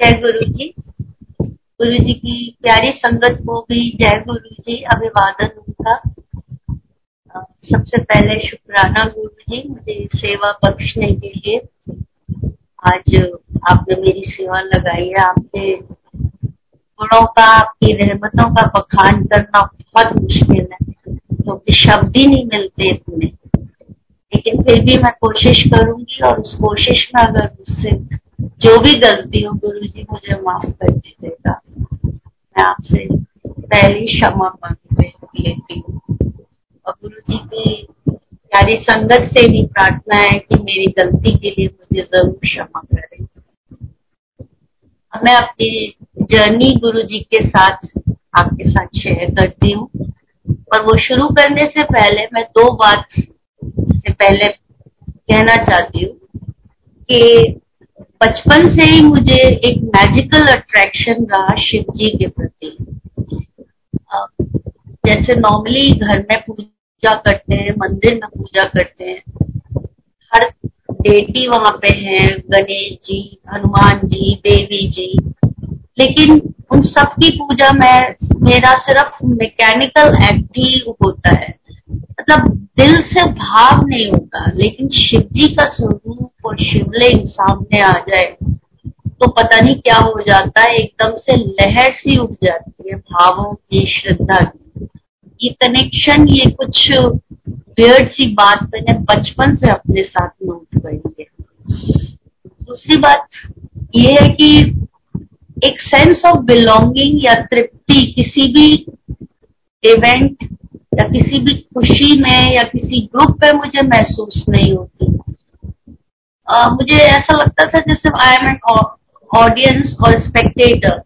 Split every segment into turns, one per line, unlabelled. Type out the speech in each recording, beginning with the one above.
जय गुरु जी गुरु जी की प्यारी संगत को भी जय गुरु जी अभिवादन उनका। सबसे पहले शुक्राना गुरु जी मुझे सेवा बख्शने के लिए आज आपने मेरी सेवा लगाई है। आपके गुणों का, आपकी रहमतों का बखान करना बहुत मुश्किल है, क्योंकि तो शब्द ही नहीं मिलते इतने। लेकिन फिर भी मैं कोशिश करूँगी और उस कोशिश में अगर मुझसे जो भी गलती हो गुरु जी मुझे माफ़ कर दीजिएगा। मैं आपसे पहली क्षमा मांग लेती हूँ। और गुरु जी की प्यारी संगत से भी प्रार्थना है कि मेरी गलती के लिए मुझे ज़रूर क्षमा करें। मैं अपनी जर्नी गुरु जी के साथ आपके साथ शेयर करती हूँ। और वो शुरू करने से पहले मैं दो बात से पहले कहना चाहती हूँ कि बचपन से ही मुझे एक मैजिकल अट्रैक्शन रहा शिव जी के प्रति। जैसे नॉर्मली घर में पूजा करते हैं, मंदिर में पूजा करते हैं, हर देवी वहाँ पे हैं, गणेश जी, हनुमान जी, देवी जी। लेकिन उन सब की पूजा में मेरा सिर्फ़ मैकेनिकल एक्ट ही होता है। मतलब दिल से भाव नहीं होता, लेकिन शिव जी का स्वरूप और शिवलिंग सामने आ जाए तो पता नहीं क्या हो जाता है, एकदम से लहर सी उठ जाती है भावों की श्रद्धा की। ये कनेक्शन ये कुछ बियर्ड सी बात मैंने बचपन से अपने साथ उठ गई है। दूसरी बात ये है कि एक सेंस ऑफ़ बिलोंगिंग या तृप्ति किसी भी इवेंट या किसी भी खुशी में या किसी ग्रुप पे मुझे महसूस नहीं होती। आ, मुझे ऐसा लगता था जैसे आई एम एन ऑडियंस और स्पेक्टेटर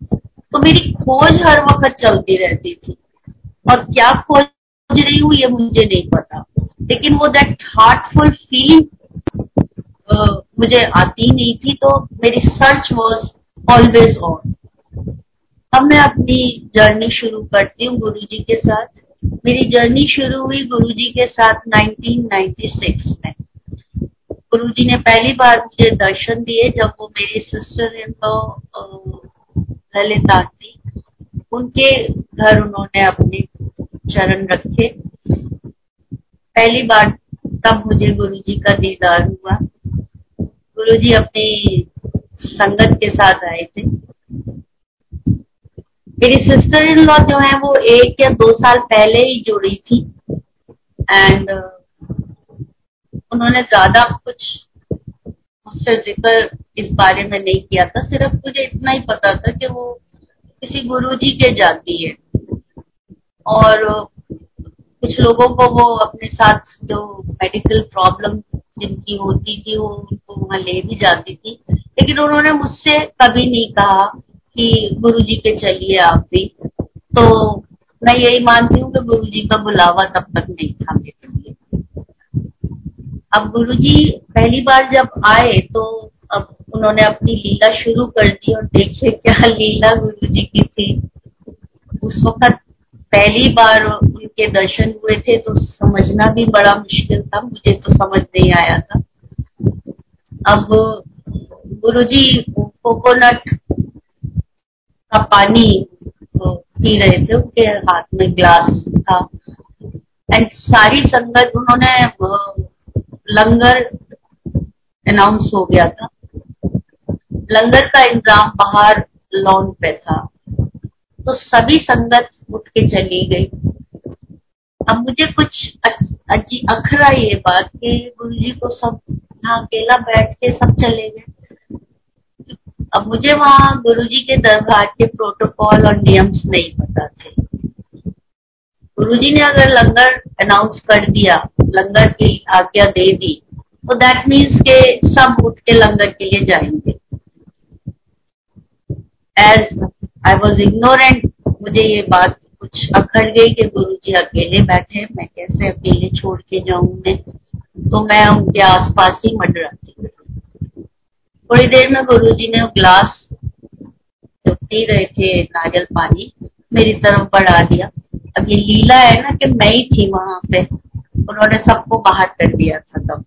तो मेरी खोज हर वक्त चलती रहती थी। और क्या खोज रही हूँ ये मुझे नहीं पता। लेकिन वो दैट हार्टफुल फीलिंग मुझे आती नहीं थी तो मेरी सर्च वॉज़ ऑलवेज ऑन अब मैं अपनी जर्नी शुरू करती हूँ गुरु जी के साथ। मेरी जर्नी शुरू हुई गुरुजी के साथ 1996 में। गुरुजी ने पहली बार मुझे दर्शन दिए जब वो मेरी सिस्टर इन लॉ ललित उनके घर उन्होंने अपने चरण रखे। पहली बार तब मुझे गुरुजी का दीदार हुआ। गुरुजी अपनी संगत के साथ आए थे। मेरी सिस्टर इन लॉ जो है वो एक या दो साल पहले ही जुड़ी थी। एंड uh, उन्होंने ज़्यादा कुछ मुझसे ज़िक्र इस बारे में नहीं किया था। सिर्फ़ मुझे इतना ही पता था कि वो किसी गुरुजी के जाती है। और कुछ लोगों को वो अपने साथ जो मेडिकल प्रॉब्लम जिनकी होती थी वो उनको वहाँ ले भी जाती थी। लेकिन उन्होंने मुझसे कभी नहीं कहा कि गुरु जी के चलिए आप भी। तो मैं यही मानती हूँ कि गुरु जी का बुलावा तब तक नहीं था मेरे लिए। अब गुरु जी पहली बार जब आए तो अब उन्होंने अपनी लीला शुरू कर दी और देखिए क्या लीला गुरु जी की थी। उस वक्त पहली बार उनके दर्शन हुए थे तो समझना भी बड़ा मुश्किल था, मुझे तो समझ नहीं आया था। अब गुरुजी कोकोनट का पानी पी रहे थे उनके हाथ में ग्लास था। एंड सारी संगत, उन्होंने लंगर अनाउंस हो गया था। लंगर का इंतज़ाम बाहर लॉन पे था। तो सभी संगत उठ के चली गई। अब मुझे कुछ अखरा ये बात कि गुरु जी को सब यहाँ अकेला बैठ के सब चले गए। अब मुझे वहाँ गुरु जी के दरबार के प्रोटोकॉल और नियम्स नहीं पता थे। गुरु जी ने अगर लंगर अनाउंस कर दिया, लंगर की आज्ञा दे दी तो दैट मीन्स के सब उठ के लंगर के लिए जाएँगे। एज आई वॉज़ इग्नोरेंट मुझे ये बात कुछ अखड़ गई कि गुरु जी अकेले बैठे मैं कैसे अकेले छोड़ के जाऊँ मैं तो मैं उनके आसपास ही मंडराती थोड़ी देर में गुरुजी ने ग्लास जो पी रहे थे नारियल पानी, मेरी तरफ़ बढ़ा दिया। अब ये लीला है ना कि मैं ही थी वहाँ पे। उन्होंने सबको बाहर कर दिया था तब।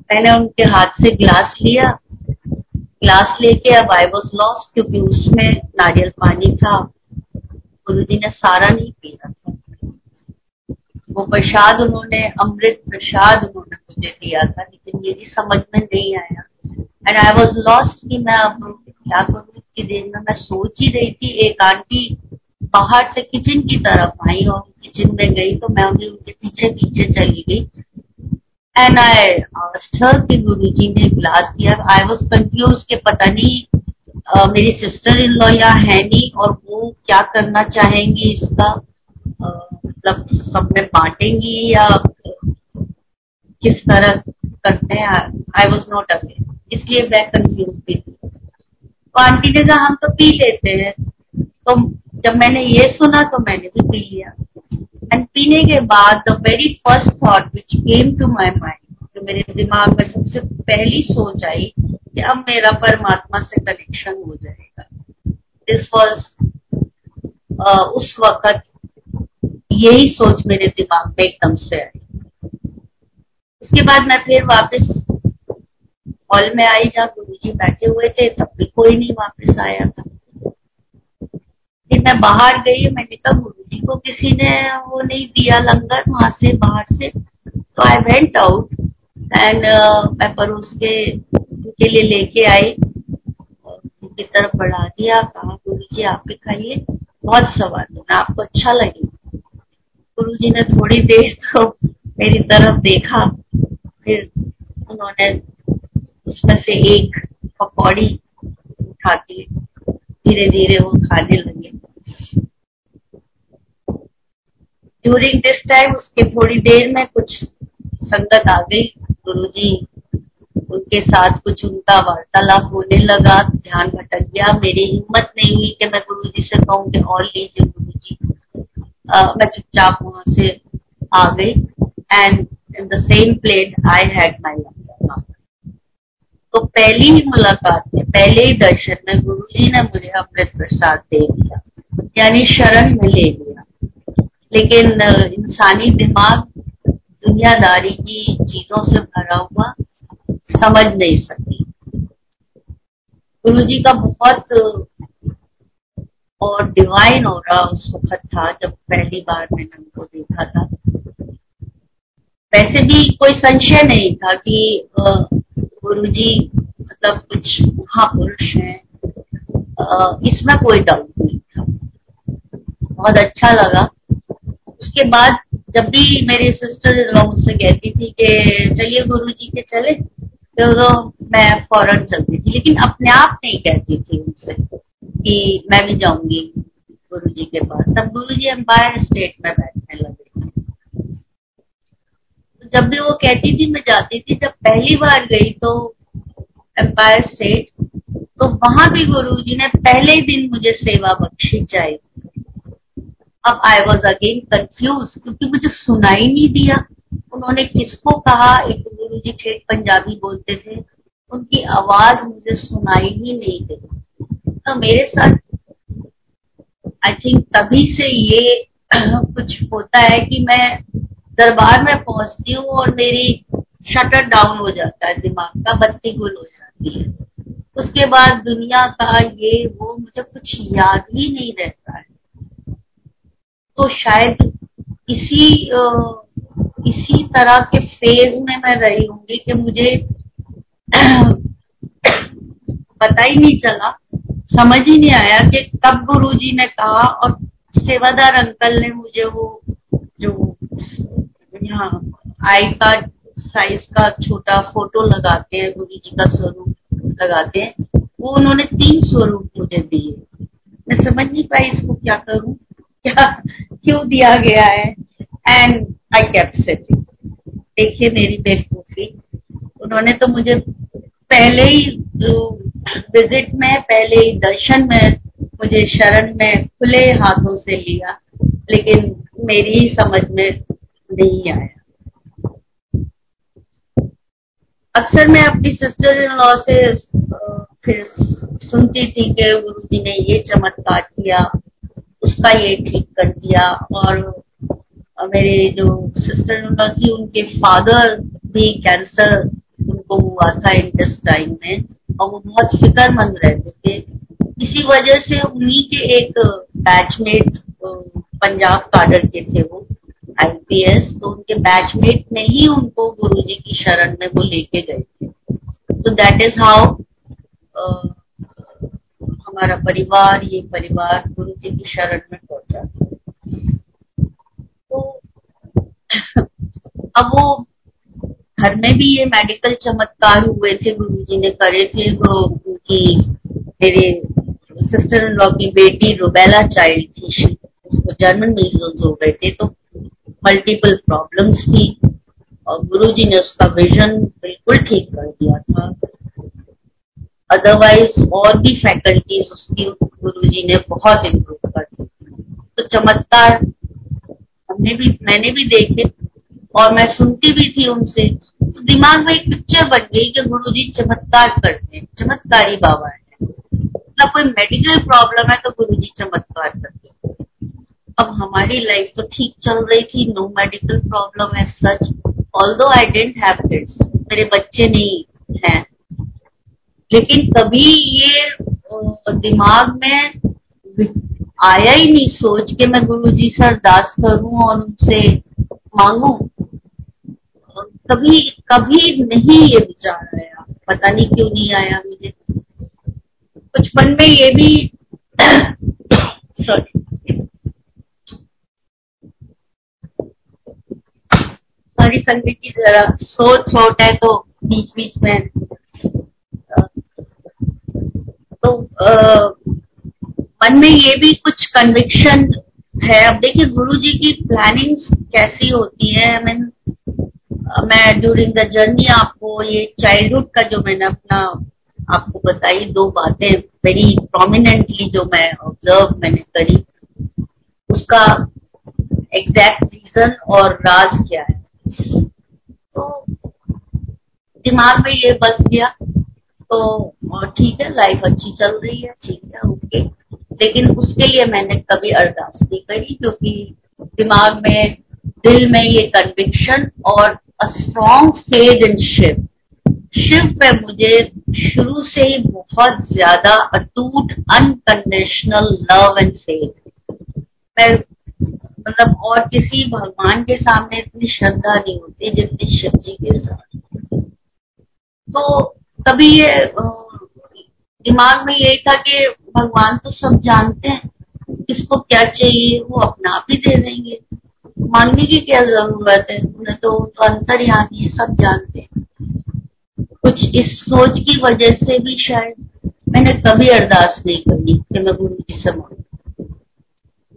मैंने उनके हाथ से ग्लास लिया। ग्लास लेके अब आई वॉज़ लॉस्ट क्योंकि उसमें नारियल पानी था। गुरु जी ने सारा नहीं पिया था। वो प्रसाद उन्होंने, अमृत प्रसाद उन्होंने मुझे दिया था लेकिन मेरी समझ में नहीं आया। एंड आई वॉज़ लॉस्ट कि मैं अब क्या करूँ इतनी देर में मैं सोच ही रही थी एक आंटी बाहर से किचन की तरफ़ आई और किचन में गई तो मैं उन्हें उनके पीछे पीछे चली गई। एंड आई आस्टर कि गुरु जी ने ग्लास दिया। आई वॉज़ कंफ्यूज के पता नहीं uh, मेरी सिस्टर इन लॉ या है नहीं और वो क्या करना चाहेंगी इसका? मतलब सब में बांटेंगी या किस तरह करते हैं आई वॉज़ नॉट अवेयर इसलिए मैं कंफ्यूज भी थी। तो आंटी ने कहा, हम तो पी लेते हैं। तो जब मैंने ये सुना तो मैंने भी पी लिया। एंड पीने के बाद the very first thought which came to my mind जो मेरे दिमाग में सबसे पहली सोच आई कि अब मेरा परमात्मा से कनेक्शन हो जाएगा। दिस वॉज़ उस वक्त यही सोच मेरे दिमाग में एकदम से आई। उसके बाद मैं फिर वापस हॉल में आई जहाँ गुरु जी बैठे हुए थे, तब भी कोई नहीं वापस आया था। फिर मैं बाहर गई, मैंने कहा, गुरु जी को किसी ने वो नहीं दिया लंगर वहाँ से, बाहर से? तो आई वेंट आउट एंड मैं परोस के उनके लिए लेके आई उनकी तरफ़ बढ़ा दिया, कहा, गुरु जी, आप भी खाइए, बहुत सवाल आपको अच्छा लगेगा गुरु जी ने थोड़ी देर तो मेरी तरफ़ देखा, फिर उन्होंने उसमें से एक पकौड़ी उठा के धीरे धीरे वो खाने लगे। ड्यूरिंग दिस टाइम उसके थोड़ी देर में कुछ संगत आ गई। गुरु जी उनके साथ कुछ उनका वार्तालाप होने लगा। ध्यान भटक गया। मेरी हिम्मत नहीं हुई कि मैं गुरु जी से कहूँ कि और लीजिए गुरु जी मैं चुपचाप वहाँ से आ गई। And in the same plate I had my तो पहली ही मुलाकात में, पहले ही दर्शन में गुरु जी ने मुझे अमृत प्रसाद दे दिया, यानी शरण में ले लिया। लेकिन इंसानी दिमाग दुनियादारी की चीज़ों से भरा हुआ, समझ नहीं सकती गुरु जी का बहुत, और डिवाइन हो रहा उस वक्त था, जब पहली बार मैंने उनको देखा था। वैसे भी कोई संशय नहीं था कि गुरु जी मतलब कुछ महापुरुष हैं। इसमें कोई डाउट नहीं था। बहुत अच्छा लगा। उसके बाद जब भी मेरी सिस्टर मुझसे कहती थी कि, चलिए गुरु जी के चले तो मैं फ़ौरन चलती थी। लेकिन अपने आप नहीं कहती थी उनसे कि मैं भी जाऊँगी गुरु जी के पास। तब गुरु जी एम्पायर स्टेट में बैठने लगे। तो जब भी वो कहती थी, मैं जाती थी, जब पहली बार गई तो एम्पायर स्टेट तो वहाँ भी गुरु जी ने पहले दिन मुझे सेवा बख्शी चाहिए अब आई वॉज़ अगेन कंफ्यूज क्योंकि मुझे सुनाई नहीं दिया। उन्होंने किसको कहा? एक गुरु जी ठेठ पंजाबी बोलते थे। उनकी आवाज़ मुझे सुनाई ही नहीं दी तो मेरे साथ आई थिंक तभी से ये कुछ होता है कि मैं दरबार में पहुँचती हूँ और मेरी शटर डाउन हो जाता है, दिमाग का बत्ती गुल हो जाती है। उसके बाद दुनिया का ये वो मुझे कुछ याद ही नहीं रहता है। तो शायद इसी इसी तरह के फ़ेज़ में मैं रही होंगी कि मुझे पता ही नहीं चला, समझ ही नहीं आया कि कब गुरु जी ने कहा और सेवादार अंकल ने मुझे वो, जो यहाँ आई कार्ड साइज़ का छोटा फ़ोटो लगाते हैं, गुरु जी का स्वरूप लगाते हैं। वो उन्होंने तीन स्वरूप मुझे दिए। मैं समझ नहीं पाई इसको क्या करूँ, क्या, क्यों दिया गया है। एंड आई कैप्ट देखिए मेरी बेवकूफ़ी। उन्होंने तो मुझे पहले ही विज़िट में, पहले ही दर्शन में मुझे शरण में खुले हाथों से लिया। लेकिन मेरी ही समझ में नहीं आया। अक्सर मैं अपनी सिस्टर इन लॉ से फिर सुनती थी कि गुरु जी ने ये चमत्कार किया, उसका ये ठीक कर दिया और मेरे जो सिस्टर इन लॉ थी, उनके फादर भी कैंसर उनको हुआ था इंटेस्टाइन में और वो बहुत फिक्रमंद रहते थे। इसी वजह से उन्हीं के एक बैचमेट पंजाब काडर के थे वो। आईपीएस तो उनके बैचमेट ने ही उनको गुरुजी की शरण में वो लेके गए थे। तो दैट इज़ हाउ हमारा परिवार, ये परिवार गुरु जी की शरण में पहुँचा। तो अब वो घर में भी ये मेडिकल चमत्कार हुए थे गुरु जी ने करे थे, वो उनकी, मेरे सिस्टर इन लॉ की बेटी रुबेला चाइल्ड थी, उसको जर्मन मीजल्स हो गए थे तो मल्टीपल प्रॉब्लम्स थी और गुरु जी ने उसका विजन बिल्कुल ठीक कर दिया था। अदरवाइज़ और भी फैकल्टीज उसकी गुरु जी ने बहुत इम्प्रूव कर दी तो चमत्कार, हमने भी, मैंने भी देखे और मैं सुनती भी थी उनसे। तो दिमाग में एक पिक्चर बन गई कि गुरु जी चमत्कार करते हैं, चमत्कारी बाबा है। मतलब कोई मेडिकल प्रॉब्लम है तो गुरु जी चमत्कार करते हैं। अब हमारी लाइफ तो ठीक चल रही थी नो मेडिकल प्रॉब्लम है सच ऑल दो आई डेंट हैव किड्स मेरे बच्चे नहीं हैं। लेकिन कभी ये दिमाग में आया ही नहीं सोच के मैं गुरु जी से अरदास करूँ और उनसे मांगू। कभी कभी नहीं ये विचार आया। पता नहीं क्यों नहीं आया मुझे। बचपन में ये भी सॉरी सॉरी संगीत की जरा सोच छोट है तो बीच बीच में। तो आ, मन में ये भी कुछ कन्विक्शन है। अब देखिए गुरु जी की प्लानिंग कैसी होती है। मैं मैं ड्यूरिंग द जर्नी आपको ये चाइल्डहुड का जो मैंने अपना आपको बताई दो बातें वेरी प्रोमिनेंटली जो मैं ऑब्ज़र्व मैंने करी उसका एग्जैक्ट रीजन और राज क्या है। तो दिमाग में ये बस गया। तो ठीक है लाइफ अच्छी चल रही है, ठीक है ओके लेकिन उसके लिए मैंने कभी अरदास नहीं करी, क्योंकि दिमाग में, दिल में ये कन्विक्शन और a strong faith in Shiv Shiv पे मुझे शुरू से ही बहुत ज़्यादा अटूट अनकंडीशनल लव एंड फेथ मैं मतलब और किसी भगवान के सामने इतनी श्रद्धा नहीं होती जितनी शिव जी के साथ। तो तभी ये दिमाग में यही था कि भगवान तो सब जानते हैं, किसको क्या चाहिए वो अपना आप ही दे देंगे। मांगने की क्या ज़रूरत है? उन्हें तो तो अंतर्यामी है, सब जानते हैं। कुछ इस सोच की वजह से भी शायद मैंने कभी अरदास नहीं करी कि मैं गुरु जी से मांगू।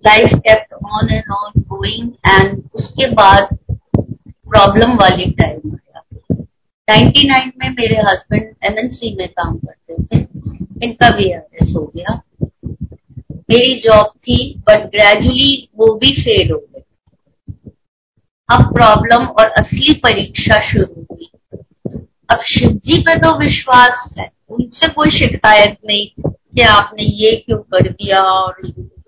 Life kept on and on going and उसके बाद प्रॉब्लम वाली टाइम 99 में मेरे हस्बैंड एमएनसी में काम करते थे। इनका भी एस हो गया। मेरी जॉब थी बट ग्रेजुअली वो भी फेल हो गई अब प्रॉब्लम और असली परीक्षा शुरू हुई। अब शिव जी पे तो विश्वास है। उनसे कोई शिकायत नहीं कि आपने ये क्यों कर दिया और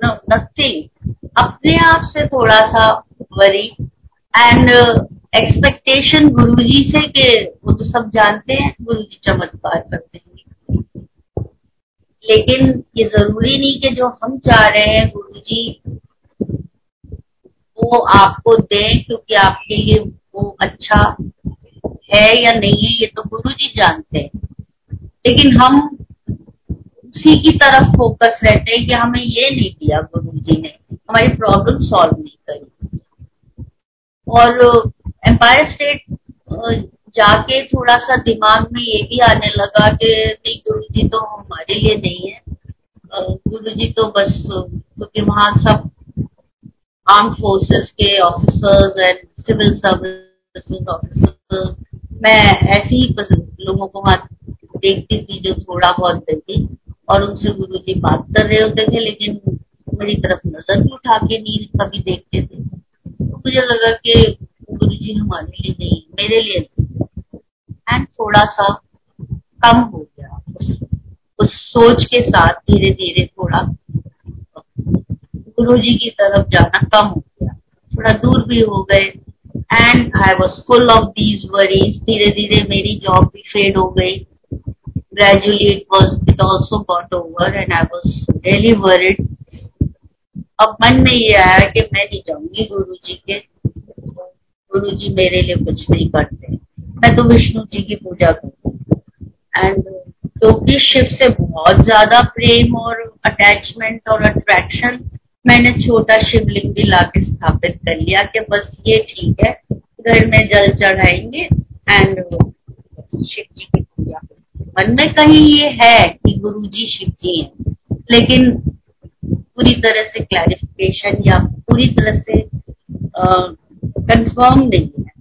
नथिंग अपने आप से थोड़ा सा वरी एंड एक्सपेक्टेशन गुरु जी से कि वो तो सब जानते हैं गुरु जी चमत्कार करते हैं। लेकिन ये ज़रूरी नहीं कि जो हम चाह रहे हैं गुरु जी वो आपको दें क्योंकि आपके लिए वो अच्छा है या नहीं है ये तो गुरु जी जानते हैं। लेकिन हम उसी की तरफ़ फोकस रहते हैं कि हमें ये नहीं दिया गुरु जी ने, हमारी प्रॉब्लम सॉल्व नहीं करी। और एम्पायर स्टेट जाके थोड़ा सा दिमाग में ये भी आने लगा कि नहीं गुरु जी तो हमारे लिए नहीं है। गुरु जी तो बस, क्योंकि वहाँ सब आर्म फोर्सेस के officers and civil service officers मैं ऐसे ही लोगों को वहाँ देखती थी जो थोड़ा बहुत देती। और उनसे गुरु जी बात कर रहे होते थे, लेकिन मेरी तरफ़ नज़र भी उठा के नहीं कभी देखते थे। तो मुझे लगा कि गुरु जी हमारे लिए नहीं, मेरे लिए एंड थोड़ा सा कम हो गया। उस सोच के साथ धीरे धीरे थोड़ा गुरु जी की तरफ़ जाना कम हो गया। थोड़ा दूर भी हो गए। And I was full of these worries धीरे धीरे मेरी जॉब भी फेड हो गई। Gradually it was, it also got over and I was really worried. अब मन में ये आया कि मैं नहीं जाऊँगी गुरु जी के। गुरु जी मेरे लिए कुछ नहीं करते। मैं तो विष्णु जी की पूजा करती एंड क्योंकि शिव से बहुत ज़्यादा प्रेम और अटैचमेंट और अट्रैक्शन मैंने छोटा शिवलिंग भी लाके स्थापित कर लिया कि बस ये ठीक है, घर में जल चढ़ाएँगे एंड शिव जी की पूजा। मन में कहीं ये है कि गुरु जी शिव जी हैं, लेकिन पूरी तरह से क्लैरिफिकेशन या पूरी तरह से कंफर्म नहीं है।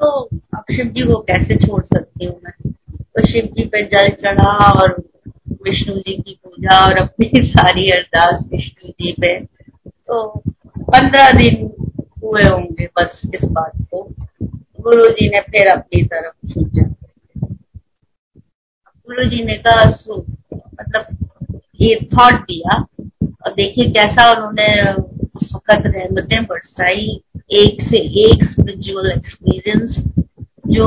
तो अब शिव जी को कैसे छोड़ सकती हूँ मैं? तो शिव जी पे जल चढ़ा और विष्णु जी की पूजा और अपनी सारी अरदास विष्णु जी पे। तो पंद्रह दिन हुए होंगे बस इस बात को। गुरु जी ने फिर अपनी तरफ़ खींचा। गुरु जी ने कहा मतलब ये थॉट दिया, और देखिए कैसा उन्होंने उस वक्त रहमतें बरसाई, एक से एक स्पिरिचुअल एक्सपीरियंस जो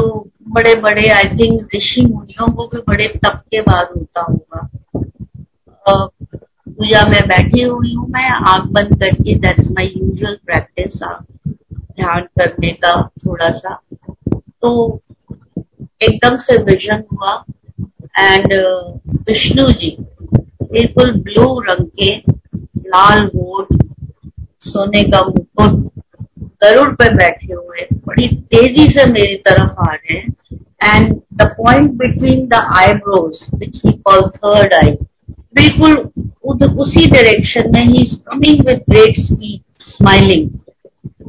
बड़े बड़े आई थिंक ऋषि मुनियों को भी बड़े तप के बाद होता होगा। पूजा में बैठी हुई हूँ मैं, आँख बंद करके दैट्स माय यूजुअल प्रैक्टिस ध्यान करने का थोड़ा सा तो एकदम से विजन हुआ एंड विष्णु जी बिल्कुल ब्लू रंग के लाल होठ सोने का मुकुट गरुड़ पे बैठे हुए बड़ी तेज़ी से मेरी तरफ़ आ रहे हैं and the point between the eyebrows which we call third eye बिल्कुल उसी डायरेक्शन में ही coming with great speed smiling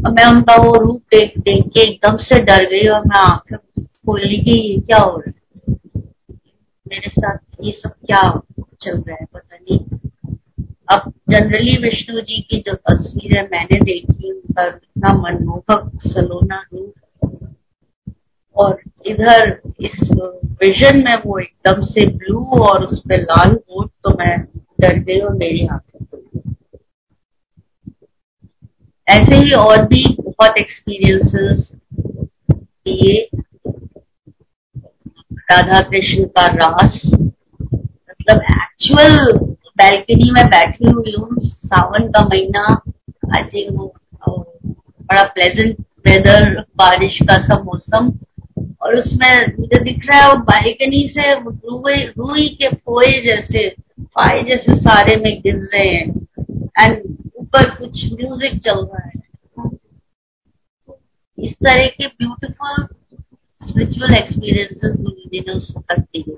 मैं उनका वो रूप देख देख के एकदम से डर गई और मैं आँखें खोली कि ये क्या हो रहा है मेरे साथ ये सब क्या चल रहा है, पता नहीं। अब जनरली विष्णु जी की जो तस्वीर है मैंने देखी, उनका इतना मनमोहक सलोना रूप और इधर इस विजन में वो एकदम से ब्लू और उस पर लाल होट तो मैं डर गई और मेरी आँखें ऐसे ही और भी बहुत एक्सपीरियंसेस किए। राधा कृष्ण का रास मतलब एक्चुअल बैल्कनी में बैठी हुई हूँ, सावन का महीना आई थिंक बड़ा प्लेजेंट वेदर बारिश का सा मौसम, और उसमें मुझे दिख रहा है वो बालकनी से रुई रुई के फोए जैसे, फाए जैसे सारे में गिर रहे हैं एंड ऊपर कुछ म्यूज़िक चल रहा है। इस तरह के ब्यूटीफुल स्पिरिचुअल एक्सपीरियंसेस मुझे ने उस वक्त दिए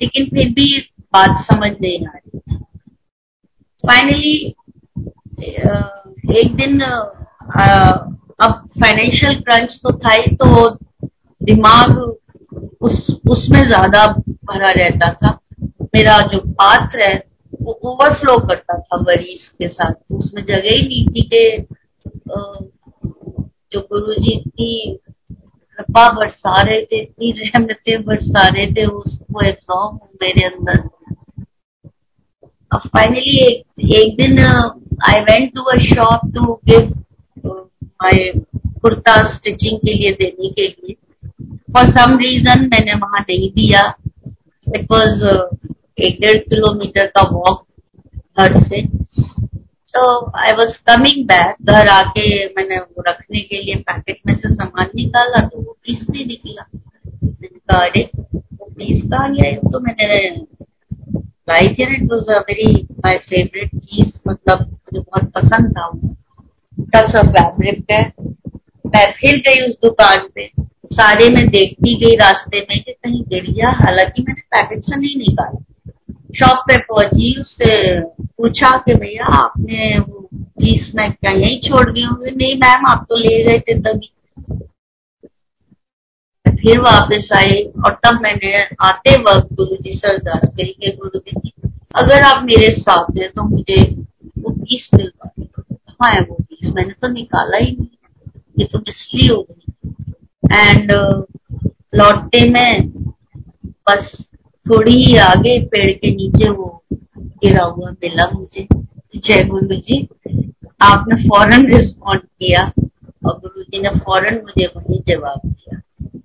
लेकिन फिर भी बात समझ नहीं आ रही। फाइनली एक दिन अब फाइनेंशियल क्रंच तो था ही तो दिमाग उस, उसमें ज़्यादा भरा रहता था। मेरा जो पात्र है, वो ओवरफ्लो करता था वरीज के साथ। उसमें जगह ही नहीं थी कि जो गुरु जी की कृपा बरसा रहे थे इतनी रहमतें बरसा रहे थे उसको एब्जॉर्ब मेरे अंदर। फाइनली एक, एक दिन I went to a shop to give my kurta stitching के लिए देने के लिए। फॉर सम रीजन मैंने वहाँ नहीं दिया। इट वॉज़ एक डेढ़ किलोमीटर का वॉक घर से। तो आई वॉज़ कमिंग बैक घर आके मैंने वो रखने के लिए पैकेट में से सामान निकाला तो वो पीस नहीं निकला। मैंने कहा, अरे, वो पीस कहा गया? तो मैंने like it was a very my favourite piece मतलब मुझे बहुत पसंद था वो। सा फैब्रिक है। मैं फिर गई उस दुकान पे। सारे में देखती गई रास्ते में कि कहीं गिर गया हालाँकि मैंने पैकेट से नहीं निकाला। शॉप पे पहुँची उससे पूछा कि भैया, आपने वो पीस मैं क्या यही छोड़ गई हूँ? नहीं मैम आप तो ले गए थे तभी। फिर वापस आई और तब मैंने आते वक्त गुरु जी से अरदास करी के गुरु जी, अगर आप मेरे साथ हैं तो मुझे वो पीस दिलवा कहाँ है, वो पीस मैंने तो निकाला ही नहीं। ये तो मिस्ट्री हो गई। एंड लौटते में, बस थोड़ी ही आगे पेड़ के नीचे वो गिरा हुआ मिला मुझे। जय गुरु जी, आपने फ़ौरन रिस्पॉन्ड किया और गुरु जी ने फ़ौरन मुझे वही जवाब दिया।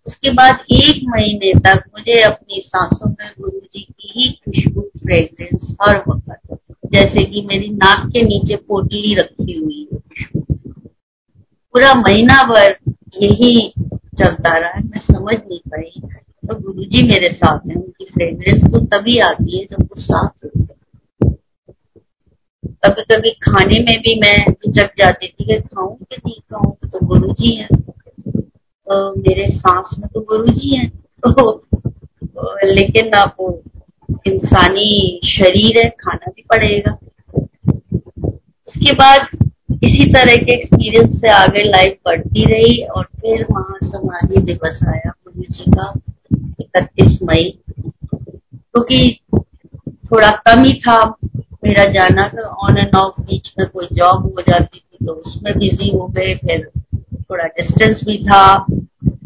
उसके बाद एक महीने तक मुझे अपनी सांसों में गुरु जी की ही खुशबू फ्रेग्रेंस हर वक्त, जैसे कि मेरी नाक के नीचे पोटली रखी हुई है। पूरा महीना भर यही चलता रहा मैं समझ नहीं पाई। तो गुरु जी मेरे साथ हैं, उनकी फ्रेग्रेंस तो तभी आती है जब वो साथ होते कभी कभी खाने में भी मैं हिचक जाती थी कि खाऊं कि नहीं खाऊं तो गुरु जी हैं। तो मेरे सांस में तो गुरु जी हैं। तो लेकिन अब इंसानी शरीर है, खाना भी पड़ेगा। उसके बाद इसी तरह के एक्सपीरियंस से आगे लाइफ बढ़ती रही और फिर वहाँ समाधि दिवस आया गुरु जी का। इकतीस मई। क्योंकि थोड़ा कम ही था मेरा जाना ऑन एंड ऑफ़ बीच में कोई जॉब हो जाती थी तो उसमें बिज़ी हो गए, फिर थोड़ा डिस्टेंस भी था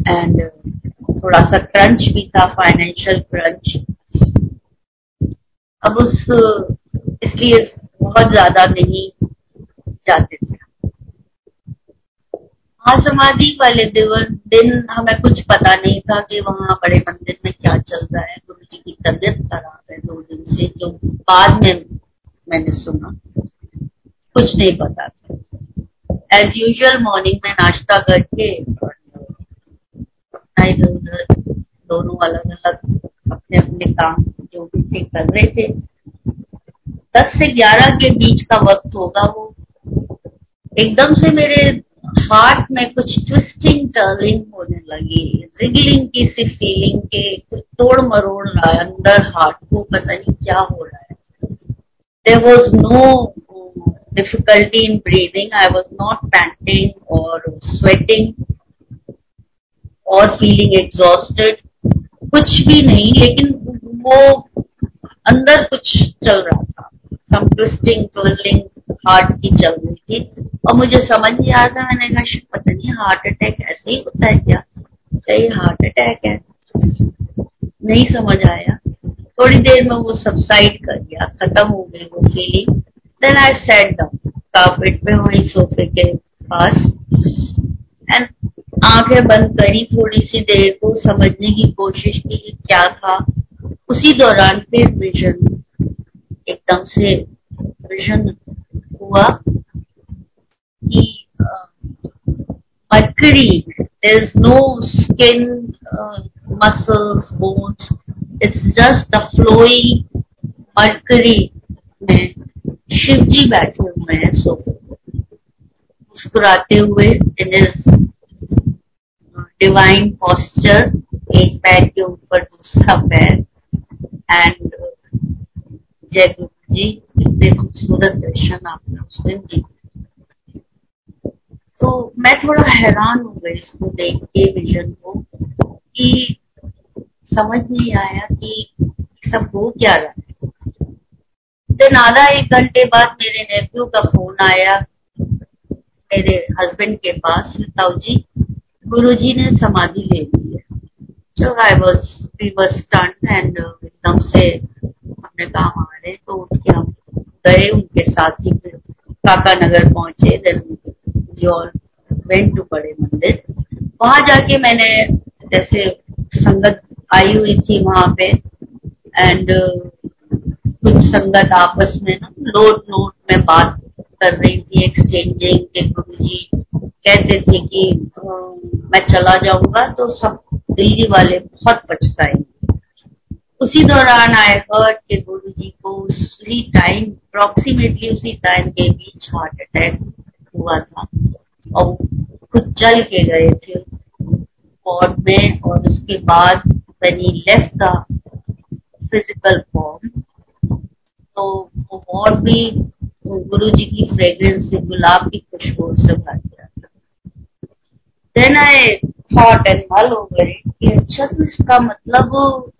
एंड थोड़ा सा क्रंच भी था फाइनेंशियल क्रंच अब उस, इसलिए बहुत ज़्यादा नहीं जाते थे। महासमाधि वाले दिन हमें कुछ पता नहीं था कि वहाँ बड़े मंदिर में क्या चल रहा है। गुरु जी की तबीयत खराब है। दो दिन से जो बाद में मैंने सुना। कुछ नहीं पता था। एज यूजल मॉर्निंग में नाश्ता करके दोनों अलग अलग अपने अपने काम जो भी थे कर रहे थे। दस से ग्यारह के बीच का वक्त होगा वो। एकदम से मेरे हार्ट में कुछ ट्विस्टिंग टर्निंग होने लगी। रिगलिंग की सी फीलिंग के कुछ तोड़ मरोड़ रहा है अंदर हार्ट को पता नहीं क्या हो रहा है। There was no difficulty in breathing I was not panting और स्वेटिंग और फीलिंग एग्जॉस्टेड कुछ भी नहीं, लेकिन वो अंदर कुछ चल रहा था। सम ट्विस्टिंग ट्विलिंग हार्ट की चल रही थी और मुझे समझ नहीं आ रहा, मैंने कहा पता नहीं हार्ट अटैक ऐसे ही होता है क्या? क्या ये हार्ट अटैक है। नहीं समझ आया। थोड़ी देर में वो सबसाइड कर गया, खत्म हो गई वो feeling then I sat down carpet पे वही सोफे के पास। एंड आँखें बंद करी थोड़ी सी देर को, समझने की कोशिश की कि क्या था। उसी दौरान फिर विजन एकदम से विजन हुआ। कि mercury is no skin muscles bones it's just the flowing mercury में शिव जी बैठे हुए हैं सो मुस्कुराते हुए इन डिवाइन पॉस्चर एक पैर के ऊपर दूसरा पैर एंड जय गुरु जी इतने खूबसूरत दर्शन आपने उस दिन दी तो मैं थोड़ा हैरान हो गई इसको देख के विजन को कि समझ नहीं आया कि सब हो क्या रहा है। दिन आधा एक घंटे बाद मेरे नेफ्यू का फ़ोन आया मेरे हस्बैंड के पास ताऊ जी गुरु जी ने समाधि ले ली है। तो I was we was stunned and एकदम से हमने कहा हमारे तो उठ के हम गए उनके साथ ही फिर काका नगर पहुँचे देन ऑल वेंट टू बड़े मंदिर वहाँ जाके मैंने जैसे संगत आई हुई थी वहाँ पे एंड कुछ संगत आपस में ना नोट नोट में बात कर रही थी एक्सचेंजिंग के गुरु जी कहते थे कि मैं चला जाऊँगा। तो सब दिल्ली वाले बहुत पछताएँगे उसी दौरान आए हर्ट के गुरु जी को उसी टाइम अप्रोक्सीमेटली उसी टाइम के बीच हार्ट अटैक हुआ था। और खुद चल के गए थे। वार्ड में और उसके बाद he left the physical form तो वो वार्ड भी गुरु जी की फ्रेग्रेंस से, गुलाब की खुशबू से भर गया था। Then I thought and mull over it कि अच्छा तो इसका मतलब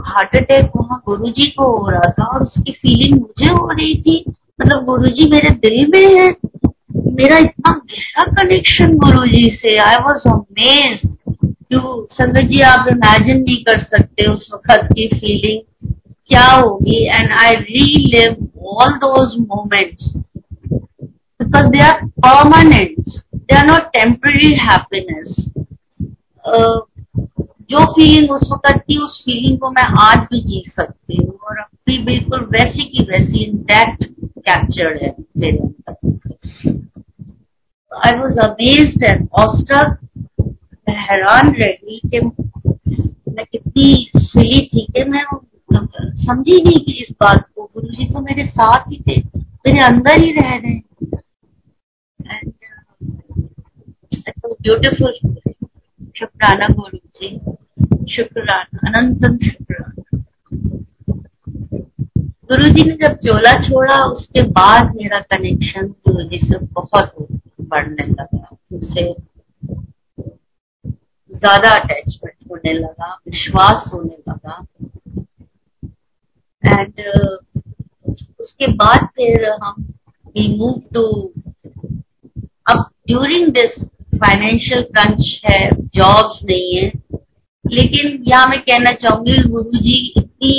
हार्ट अटैक वहाँ गुरु जी को हो रहा था और उसकी फीलिंग मुझे हो रही थी। मतलब गुरु जी मेरे दिल में है। मेरा इतना गहरा कनेक्शन गुरु जी से। आई वॉज़ अमेज जो संगत जी, आप इमेजिन नहीं कर सकते उस वक्त की फीलिंग क्या होगी। And I relive all those moments because they are permanent they are not temporary happiness जो फीलिंग उस वक्त थी उस फीलिंग को मैं आज भी जी सकती हूँ। और अब भी बिल्कुल वैसी की वैसी इंटैक्ट कैप्चर्ड है मेरे अंदर आई वॉज़ अमेज्ड एंड हैरान रही कि मैं कितनी सिली थी कि मैं समझी नहीं कि इस बात को। गुरु जी तो मेरे साथ ही थे, मेरे अंदर ही रह रहे ब्यूटिफुल शुक्राना गुरु जी शुक्राना, अनंतम शुक्राना। गुरु जी ने जब चोला छोड़ा उसके बाद मेरा कनेक्शन गुरु जी से बहुत बढ़ने लगा। उनसे ज़्यादा अटैचमेंट होने लगा विश्वास होने लगा। एंड uh, उसके बाद फिर हम वी मूव टू अब ड्यूरिंग दिस फाइनेंशियल क्रंच है जॉब्स नहीं है। लेकिन यहाँ मैं कहना चाहूँगी गुरु जी इतनी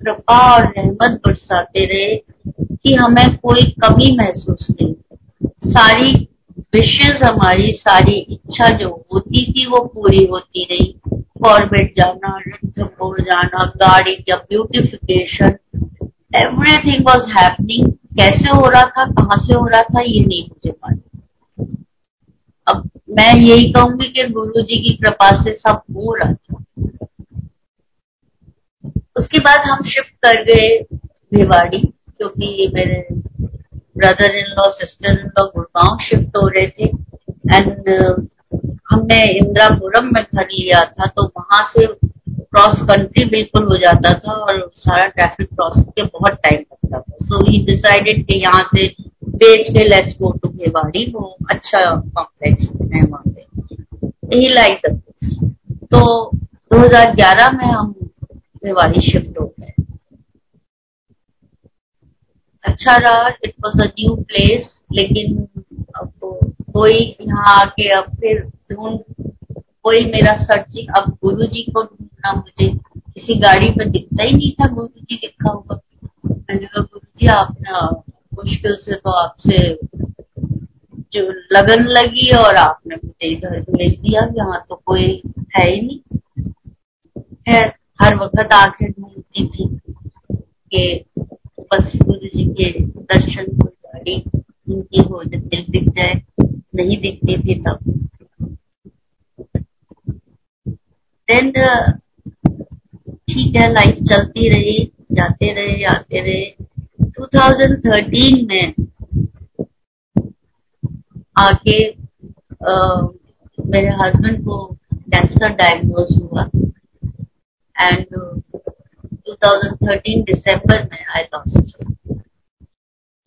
कृपा और रहमत बरसाते रहे कि हमें कोई कमी महसूस नहीं। सारी विशेष हमारी, सारी इच्छा जो होती थी, वो पूरी होती रही। कॉर्बेट जाना रणथम्बोर जाना, गाड़ी का ब्यूटिफिकेशन एवरीथिंग वॉज़ हैपनिंग कैसे हो रहा था, कहाँ से हो रहा था, ये नहीं मुझे मालूम। अब मैं यही कहूँगी कि गुरु जी की कृपा से सब हो रहा था। उसके बाद हम शिफ्ट कर गए भिवाड़ी क्योंकि मेरे brother in law sister in law Gurgaon shift हो रहे थे। एंड uh, हमने इंदिरापुरम में घर लिया था तो वहाँ से क्रॉस कंट्री बिल्कुल हो जाता था और सारा ट्रैफ़िक क्रॉस के बहुत टाइम लगता था। सो ही डिसाइडेड कि यहाँ से बेच के लेट्स गो टू भिवाड़ी वो अच्छा कॉम्प्लेक्स है वहाँ पे। ही लाइक तो 2011 में हम भिवाड़ी शिफ्ट हो गए। अच्छा रहा it was a new place लेकिन अब कोई यहाँ आके अब फिर ढूंढ कोई मेरा सर्चिंग अब गुरु जी को ढूंढना मुझे, किसी गाड़ी पे दिखता ही नहीं था गुरु जी लिखा हुआ। मैंने कहा गुरु जी आप ना मुश्किल से तो आपसे जो लगन लगी और आपने मुझे इधर भेज दिया, यहाँ तो कोई है ही नहीं। है हर वक्त आके ढूंढती थी कि बस गुरु जी के दर्शन को गाड़ी उनकी हो दिल दिख जाए नहीं दिखती थी तब। देन ठीक है लाइफ चलती रही जाते रहे आते रहे। 2013 में आके आ, मेरे हस्बैंड को कैंसर डायग्नोज हुआ। एंड 2013 दिसंबर में I lost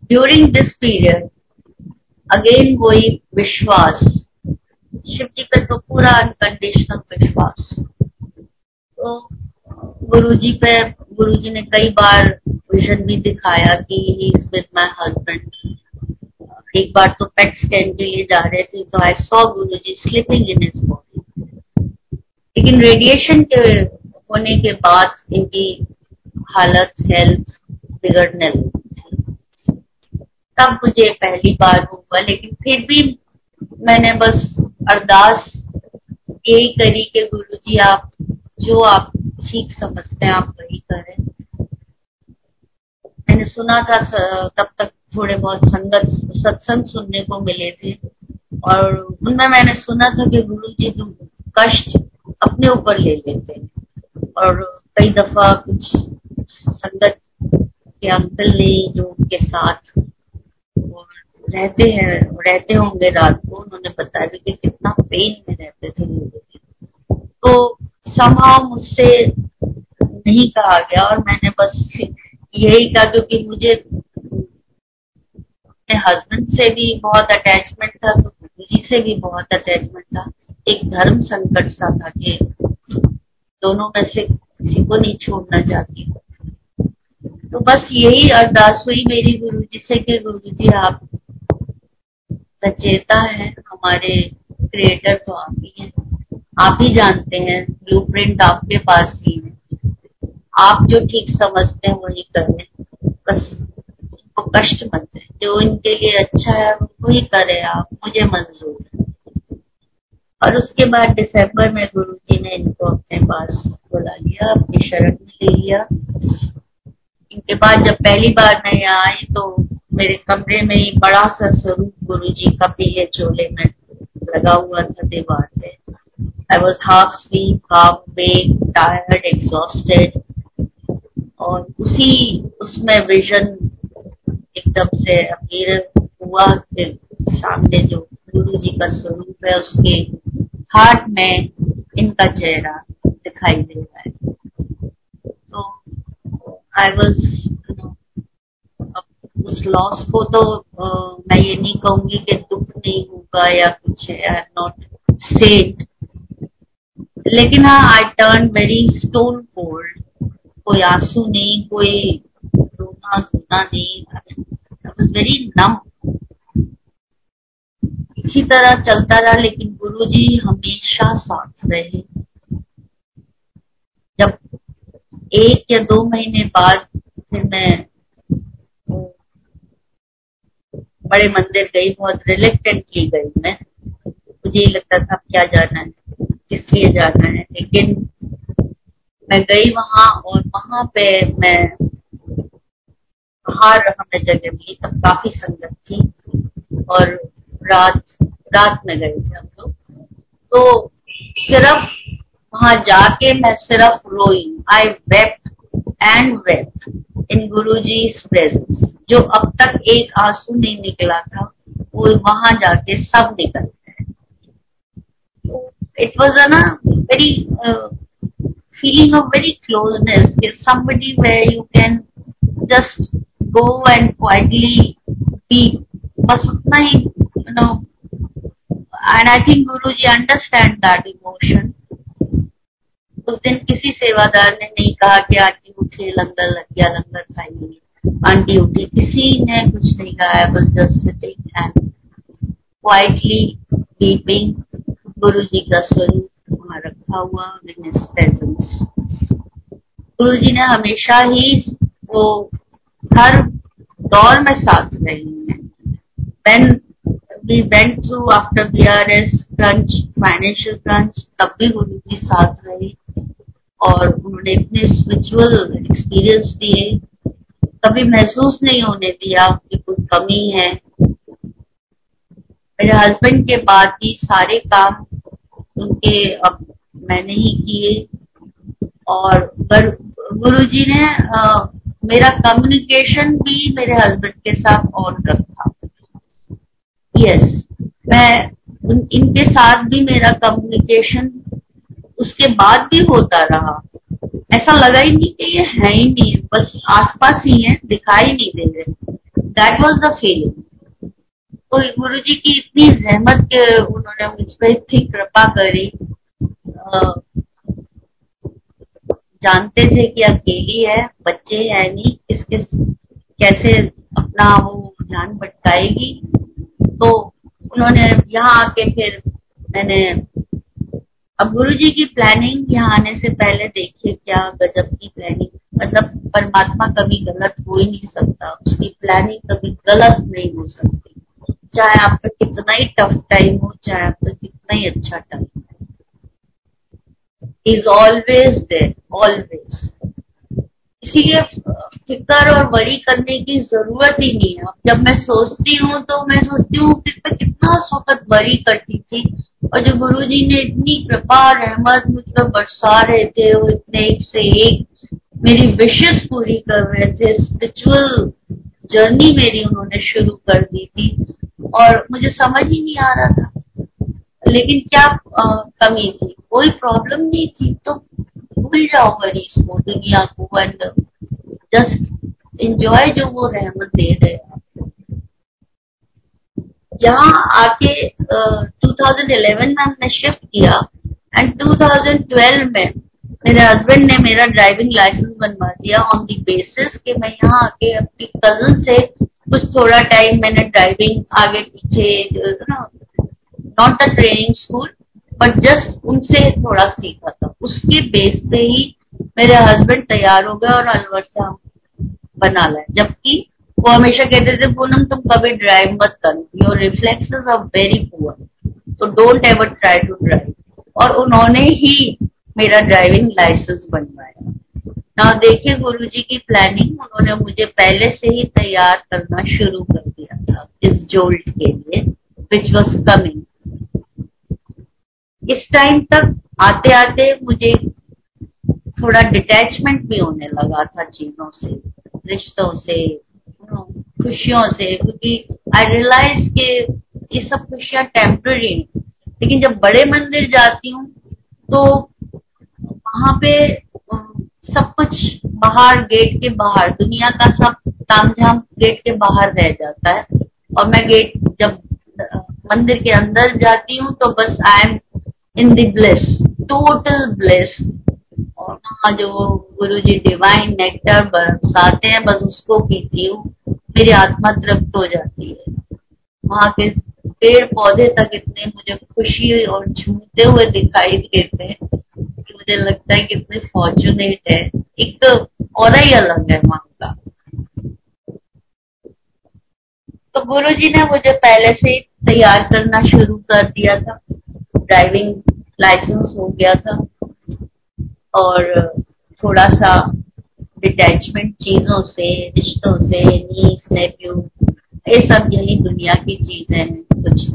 during this period again वही विश्वास शिव जी पे तो पूरा अनकंडीशनल विश्वास. तो गुरु जी पे गुरु जी ने कई बार विजन भी दिखाया कि he is with my husband एक बार तो पेट स्कैन के लिए जा रहे थे तो I saw Guru ji sleeping in his body लेकिन रेडिएशन के होने के बाद इनकी हालत हेल्थ बिगड़ने लगी। तब मुझे पहली बार हुआ, लेकिन फिर भी मैंने बस अरदास यही करी कि गुरु जी, आप जो आप ठीक समझते हैं, आप वही करें। मैंने सुना था तब तक थोड़े बहुत संगत, सत्संग सुनने को मिले थे, और उनमें मैंने सुना था कि गुरु जी कष्ट अपने ऊपर ले लेते हैं। और कई दफ़ा कुछ संगत के अंकल ने जो उनके साथ रहते हैं, रहते होंगे रात को, उन्होंने बताया कि कितना पेन में रहते थे तो समाव मुझसे नहीं कहा गया और मैंने बस यही कहा क्योंकि मुझे अपने हस्बैंड से भी बहुत अटैचमेंट था तो गुरु जी से भी बहुत अटैचमेंट था। एक धर्म संकट सा था कि दोनों में से किसी को नहीं छोड़ना चाहती। तो बस यही अरदास हुई मेरी गुरु जी से कि गुरु जी आप सचेता है, हमारे क्रिएटर तो आप ही हैं। आप ही जानते हैं ब्लूप्रिंट आपके पास ही है। आप जो ठीक समझते हैं, वही करें। बस उनको कष्ट मत दें। जो इनके लिए अच्छा है, वही करें आप। मुझे मंजूर है। और उसके बाद दिसंबर में गुरु जी ने इनको अपने पास बुला लिया, अपनी शरण में ले लिया। इनके बाद जब पहली बार मैं यहाँ आई तो मेरे कमरे में ही बड़ा सा स्वरूप गुरु जी का पीले चोले में लगा हुआ था दीवार पे। I was half sleep half wake tired exhausted और उसी उसमें विजन एकदम से अपीर हुआ सामने जो गुरु जी का स्वरूप है, उसके हार्ट में इनका चेहरा दिखाई दे रहा है सो आई वॉज़ उस लॉस को तो आ, मैं ये नहीं कहूँगी कि दुख नहीं होगा या कुछ है आई नॉट सेड लेकिन हाँ I turn very stone cold कोई आँसू नहीं कोई रोना धोना नहीं। आई वॉज़ वेरी नम इसी तरह चलता रहा, लेकिन गुरुजी हमेशा साथ रहे। जब एक या दो महीने बाद फिर मैं बड़े मंदिर गई, बहुत रिलेक्टेंटली गई मैं। मुझे लगता था क्या जाना है, किस लिए जाना है? लेकिन मैं गई वहाँ और वहाँ पे मैं बाहर हमने जगह मिली, तब काफ़ी संगत थी। और रात रात में गए थे हम लोग। तो सिर्फ़ वहाँ जाके मैं सिर्फ़ रोई। I wept and wept in Guru ji presence जो अब तक एक आँसू नहीं निकला था, वो वहाँ जाके सब निकल गए। इट वॉज़ अ ना very feeling of very closeness is somebody where you can just go and quietly be बस उतना ही know and I think Guruji understand that emotion. उस दिन किसी सेवादार ने नहीं कहा कि आंटी उठे, लंगर लग गया, लंगर खाइए आंटी उठी। किसी ने कुछ नहीं कहा। I was just sitting and quietly keeping Guru ji का स्वरूप वहाँ रखा हुआ इन हिज प्रेजेंस गुरु जी ने हमेशा ही वो हर दौर में साथ रही हैं। When we went through after BRS crunch financial crunch तब भी गुरु जी साथ रहे और उन्होंने इतने स्पिरिचुअल एक्सपीरियंस दिए। कभी महसूस नहीं होने दिया कि कोई कमी है। मेरे हस्बैंड के बाद भी सारे काम उनके अब मैंने ही किए और गुरु जी ने आ, मेरा कम्युनिकेशन भी मेरे हस्बैंड के साथ ऑन रखा। यस मैं इनके साथ भी मेरा कम्युनिकेशन उसके बाद भी होता रहा। ऐसा लगा ही नहीं कि ये है ही नहीं, बस आसपास ही है, दिखाई नहीं दे रहे। दैट वॉज़ द फीलिंग तो गुरु जी की इतनी रहमत के उन्होंने मुझ पर इतनी कृपा करी। जानते थे कि अकेली है, बच्चे है नहीं किस किस कैसे अपना वो ध्यान भटकाएगी। तो उन्होंने यहाँ आके फिर मैंने अब गुरु जी की प्लानिंग यहाँ आने से पहले देखिए क्या गजब की प्लानिंग मतलब परमात्मा कभी गलत हो ही नहीं सकता। उसकी प्लानिंग कभी गलत नहीं हो सकती। चाहे आपका कितना ही टफ टाइम हो, चाहे आपका कितना ही अच्छा टाइम हो। इज़ ऑलवेज देर ऑलवेज इसीलिए फ़िक्र और वरी करने की ज़रूरत ही नहीं है। जब मैं सोचती हूँ तो मैं सोचती हूँ कि मैं कितना वक्त वरी करती थी। और जो गुरु जी ने इतनी कृपा और रहमत मुझ पर बरसा रहे थे वो इतने एक से एक मेरी विशेष पूरी कर रहे थे। स्पिरिचुअल जर्नी मेरी उन्होंने शुरू कर दी थी। और मुझे समझ ही नहीं आ रहा था। लेकिन क्या आ, कमी थी? कोई प्रॉब्लम नहीं थी तो भूल जाओ को दुनिया को एंड जस्ट इंजॉय जो वो रहमत दे रहे यहाँ आके uh, 2011 में हमने शिफ्ट किया एंड 2012 में मेरे हस्बैंड ने मेरा ड्राइविंग लाइसेंस बनवा दिया ऑन दी बेसिस कि मैं यहाँ आके अपनी कज़न से कुछ थोड़ा टाइम मैंने ड्राइविंग आगे पीछे not a training school but just उनसे थोड़ा सीखा। उसके बेस पे ही मेरे हस्बैंड तैयार हो गए और अलवर से हम बना लाए। जबकि वो हमेशा कहते थे, पूनम, तुम कभी ड्राइव मत करो। Your reflexes are very poor तो don't ever try to drive और उन्होंने ही मेरा ड्राइविंग लाइसेंस बनवाया। ना देखिए गुरु जी की प्लानिंग उन्होंने मुझे पहले से ही तैयार करना शुरू कर दिया था इस जोल्ट के लिए विच वॉज़ कमिंग इस टाइम तक आते आते मुझे थोड़ा डिटैचमेंट भी होने लगा था चीज़ों से, रिश्तों से, खुशियों से, क्योंकि आई रियलाइज़ के ये सब खुशियाँ टेम्पररी लेकिन जब बड़े मंदिर जाती हूँ तो वहाँ पे सब कुछ बाहर गेट के बाहर, दुनिया का सब तामझाम गेट के बाहर रह जाता है। और मैं गेट जब मंदिर के अंदर जाती हूँ तो बस I am in the bliss total bliss और जो गुरु जी डिवाइन नेक्टर बरसाते हैं, बस उसको पीती हूँ, मेरी आत्मा तृप्त हो जाती है। वहाँ के पेड़ पौधे तक इतने मुझे खुशी और झूमते हुए दिखाई देते हैं कि मुझे लगता है कितने फॉर्चुनेट है। एक तो और ही अलग है वहाँ का। तो गुरु जी ने मुझे पहले से तैयार करना शुरू कर दिया था। ड्राइविंग लाइसेंस हो गया था और थोड़ा सा डिटैचमेंट चीज़ों से, रिश्तों से नीस नेप्यू ये सब यही दुनिया की चीज़ें हैं, कुछ।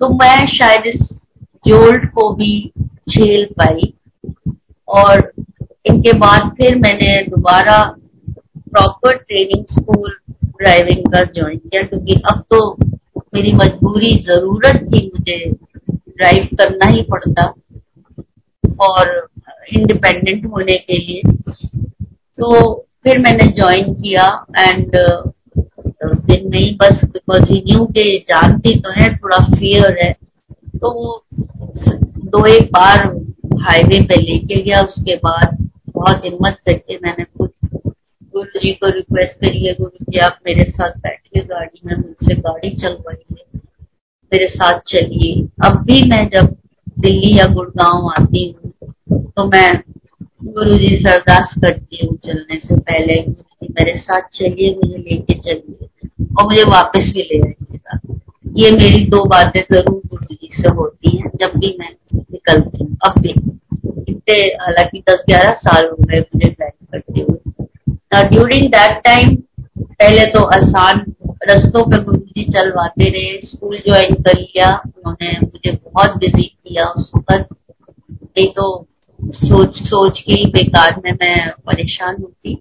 तो मैं शायद इस जोल्ट को भी झेल पाई और इनके बाद फिर मैंने दोबारा प्रॉपर ट्रेनिंग स्कूल ड्राइविंग का ज्वाइन किया, क्योंकि अब तो मेरी मजबूरी ज़रूरत थी मुझे ड्राइव करना ही पड़ता और इंडिपेंडेंट होने के लिए। तो फिर मैंने ज्वाइन किया एंड उस दिन नहीं, बस बिकॉज़ ही न्यू के जानती तो है, थोड़ा फियर है। तो वो दो एक बार हाईवे पे लेके गया, उसके बाद बहुत हिम्मत करके मैंने खुद गुरु जी को रिक्वेस्ट करी है गुरु जी आप मेरे साथ बैठिए, गाड़ी में, मुझसे गाड़ी चलवाइए। मेरे साथ चलिए। अब भी मैं जब दिल्ली या गुड़गांव आती हूँ तो मैं गुरु जी से अरदास करती हूँ चलने से पहले मेरे साथ चलिए, मुझे लेके चलिए और मुझे वापस भी ले जाइएगा ये मेरी दो बातें ज़रूर गुरु जी से होती हैं जब भी मैं निकलती हूँ। अब भी इतने, हालाँकि दस ग्यारह साल हो गए मुझे ड्राइव करते हुए ड्यूरिंग दैट टाइम पहले तो आसान रस्तों पे जी चलवाते रहे। स्कूल ज्वाइन कर लिया, उन्होंने मुझे बहुत बिज़ी किया उस वक्त। नहीं तो सोच सोच के ही बेकार में मैं परेशान होती।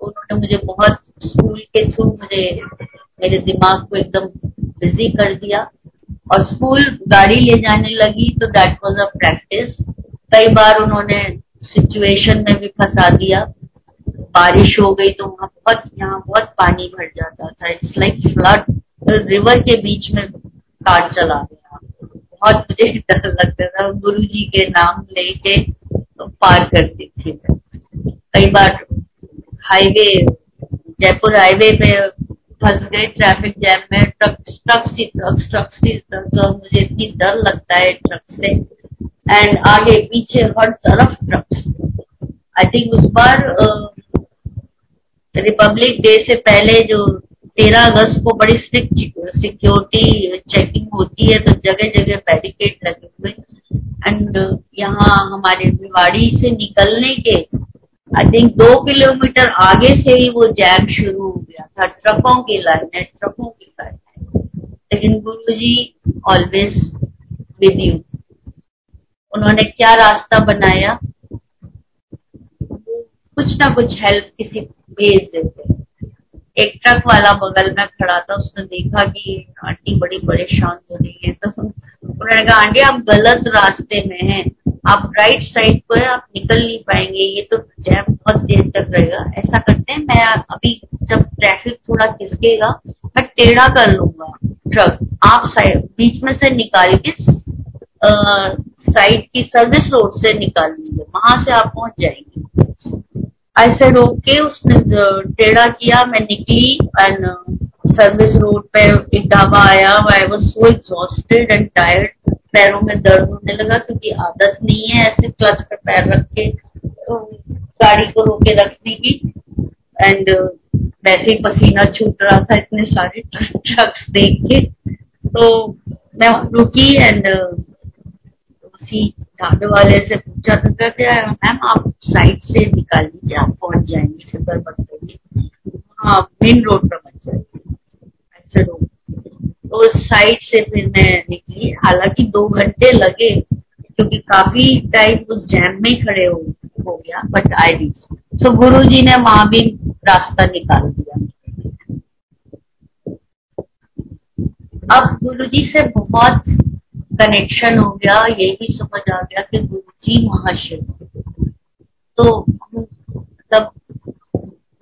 उन्होंने मुझे बहुत, स्कूल के थ्रू मुझे, मेरे दिमाग को एकदम बिज़ी कर दिया। और स्कूल गाड़ी ले जाने लगी तो दैट वाज अ प्रैक्टिस कई बार उन्होंने सिचुएशन में भी फंसा दिया। बारिश हो गई तो वहाँ बहुत, यहाँ बहुत पानी भर जाता था। इट्स लाइक फ्लड रिवर के बीच में कार चला गया। बहुत मुझे डर लगता था। गुरु जी के नाम लेके तो पार करती थी कई बार हाईवे, जयपुर हाईवे पे फंस गए ट्रैफ़िक जैम में। ट्रक ट्रक सी ट्रक ट्रक सी ट्रक और मुझे इतनी डर लगता है ट्रक से। एंड आगे, पीछे हर तरफ़ ट्रक्स आई थिंक उस बार रिपब्लिक डे से पहले जो तेरह अगस्त को बड़ी स्ट्रिक्ट सिक्योरिटी चेकिंग होती है तो जगह जगह बैरिकेड लगे हुए एंड यहाँ हमारे भिवाड़ी से निकलने के आई थिंक दो किलोमीटर आगे से ही वो जैम शुरू हो गया था। ट्रकों की लाइन है, ट्रकों की लाइन है। लेकिन गुरु जी ऑलवेज विद यू उन्होंने क्या रास्ता बनाया? कुछ ना कुछ हेल्प किसी भेज देते एक ट्रक वाला बगल में खड़ा था, उसने देखा कि आंटी बड़ी परेशान हो रही है तो उन्होंने कहा, आंटी, आप गलत रास्ते में हैं। आप राइट साइड पर आप निकल नहीं पाएँगे। ये तो जैम बहुत देर तक रहेगा। ऐसा करते हैं, मैं अभी जब ट्रैफ़िक थोड़ा खिसकेगा, मैं टेढ़ा कर लूँगा ट्रक। आप साइड बीच में से निकाल के साइड की सर्विस रोड से निकाल लीजिए। वहाँ से आप पहुँच जाएँगे। ऐसे रोक के उसने टेढ़ा किया, मैं निकली एंड सर्विस रोड पे एक ढाबा आया I was so exhausted and tired पैरों में दर्द होने लगा क्योंकि आदत नहीं है ऐसे क्लच पे पैर रख के तो गाड़ी को रोके रखने की। एंड वैसे ही पसीना छूट रहा था इतने सारे ट्रक्स देख के। तो मैं रुकी एंड उसी ढाबे वाले से पूछा तो कहते मैम आप साइड से निकाल लीजिए आप पहुँच जाएँगे फ़िक्र मत करिए हाँ मेन रोड पर मत जाइए। ऐसे रोड तो साइड से फिर मैं निकली। हालाँकि दो घंटे लगे क्योंकि काफ़ी टाइम उस जैम में ही खड़े हो, हो गया बट आई रीच सो गुरु जी ने वहाँ भी रास्ता निकाल दिया। अब गुरु जी से बहुत कनेक्शन हो गया, ये भी समझ आ गया कि गुरु जी महाशिव। तो मतलब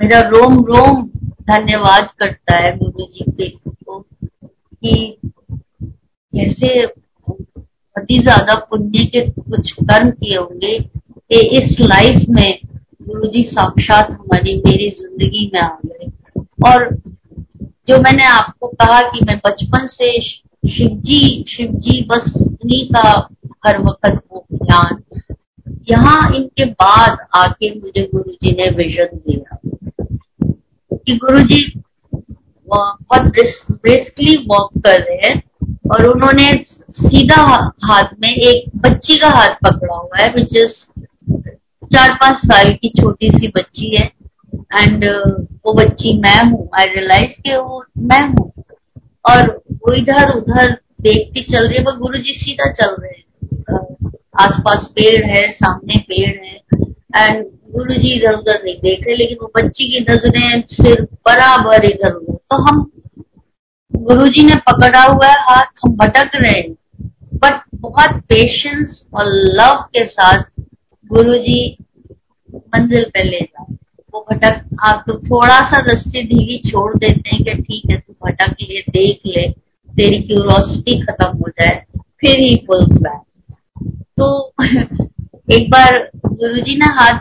मेरा रोम रोम धन्यवाद करता है गुरु जी के को कि कैसे ही ज़्यादा पुण्य के कुछ कर्म किए होंगे कि इस लाइफ में गुरु जी साक्षात हमारी, मेरी ज़िंदगी में आ गए। और जो मैंने आपको कहा कि मैं बचपन से शिवजी शिवजी बस उन्हीं का हर वक्त वो ज्ञान। यहाँ इनके बाद आके मुझे गुरु जी ने विजन दिया कि गुरु जी बहुत ब्रिस्कली वॉक कर रहे हैं और उन्होंने सीधा हाथ में एक बच्ची का हाथ पकड़ा हुआ है विच इज़ चार पाँच साल की छोटी सी बच्ची है। एंड वो बच्ची मैं हूँ। आई रियलाइज़ कि वो मैं हूँ। और वो इधर उधर देखती चल रही है वो गुरु जी सीधा चल रहे हैं। आसपास पेड़ है, सामने पेड़ है एंड गुरु जी इधर उधर नहीं देख रहे, लेकिन वो बच्ची की नज़रें सिर्फ़ बराबर इधर उधर तो हम गुरु जी ने पकड़ा हुआ है, हाथ हम भटक रहे हैं। बट बहुत पेशेंस और लव के साथ गुरु जी मंजिल पे ले जाते वो भटक, आप तो थोड़ा सा रस्सी ढीली छोड़ देते हैं कि ठीक है, तू भटक ले देख ले, तेरी क्यूरोसिटी खत्म हो जाए, फिर ही पुल्स बैक तो एक बार गुरुजी ने हाथ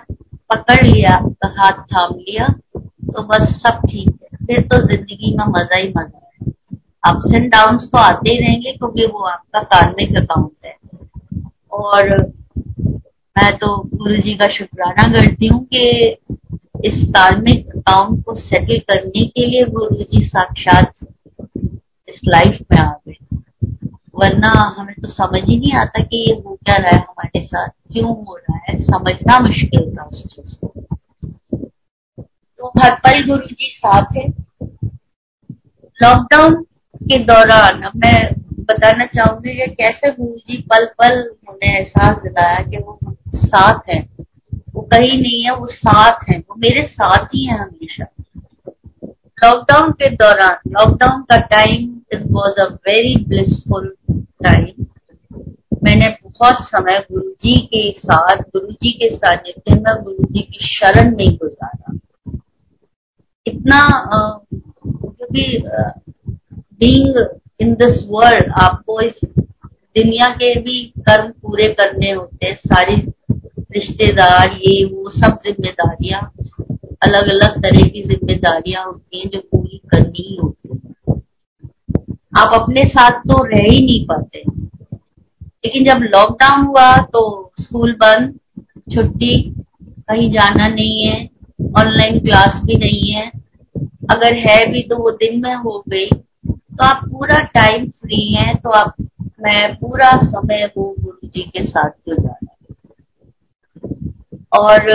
पकड़ लिया तो हाथ थाम लिया तो बस सब ठीक है। फिर तो ज़िंदगी में मज़ा ही मज़ा है। अप्स एंड डाउन तो आते ही रहेंगे, क्योंकि वो आपका कार्मिक अकाउंट है। और मैं तो गुरु जी का शुक्राना करती हूँ कि इस कार्मिक अकाउंट को सेटल करने के लिए गुरु जी साक्षात इस लाइफ में आ गए। वरना हमें तो समझ ही नहीं आता कि ये हो क्या रहा है हमारे साथ, क्यों हो रहा है? समझना मुश्किल था उस चीज़ को। तो हर पल गुरु जी साथ है। लॉकडाउन के दौरान अब मैं बताना चाहूँगी कैसे गुरु जी पल पल उन्हें एहसास दिलाया कि वो साथ है। वो कहीं नहीं है, वो साथ है, वो मेरे साथ ही है हमेशा। लॉकडाउन के दौरान लॉकडाउन का time it was a very blissful time मैंने बहुत समय गुरु जी के साथ गुरु जी के सानिध्य में गुरु जी की शरण में गुजारा। इतना क्योंकि बींग इन दिस वर्ल्ड आपको इस दुनिया के भी कर्म पूरे करने होते हैं, सारी रिश्तेदार, ये वो सब जिम्मेदारियाँ अलग अलग तरह की जिम्मेदारियाँ होती हैं जो पूरी करनी ही होती है। आप अपने साथ तो रह ही नहीं पाते। लेकिन जब लॉकडाउन हुआ तो स्कूल बंद, छुट्टी, कहीं जाना नहीं है ऑनलाइन क्लास भी नहीं है। अगर है भी तो वो दिन में हो गई। तो आप पूरा टाइम फ्री हैं तो आप, मैं पूरा समय वो गुरु जी के साथ गुजारा और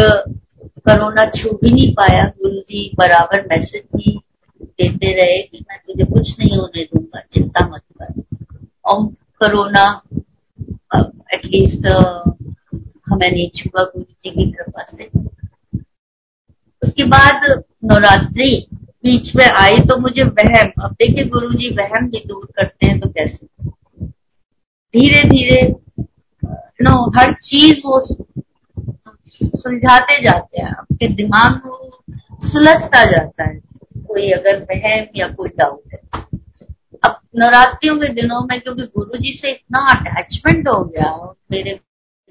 कोरोना छू भी नहीं पाया। गुरु जी बराबर मैसेज भी देते रहे कि मैं तुझे कुछ नहीं होने दूँगा, चिंता मत कर। और कोरोना एटलीस्ट हमें नहीं छुआ गुरु जी की कृपा से। उसके बाद नवरात्रि बीच में आई तो मुझे वहम, अब देखिए गुरु जी वहम भी दूर करते हैं तो कैसे? धीरे धीरे नो हर चीज़ वो सुलझाते जाते हैं, आपके दिमाग को सुलझता जाता है, कोई अगर वहम या कोई डाउट है। अब नवरात्रियों के दिनों में क्योंकि गुरु जी से इतना अटैचमेंट हो गया, मेरे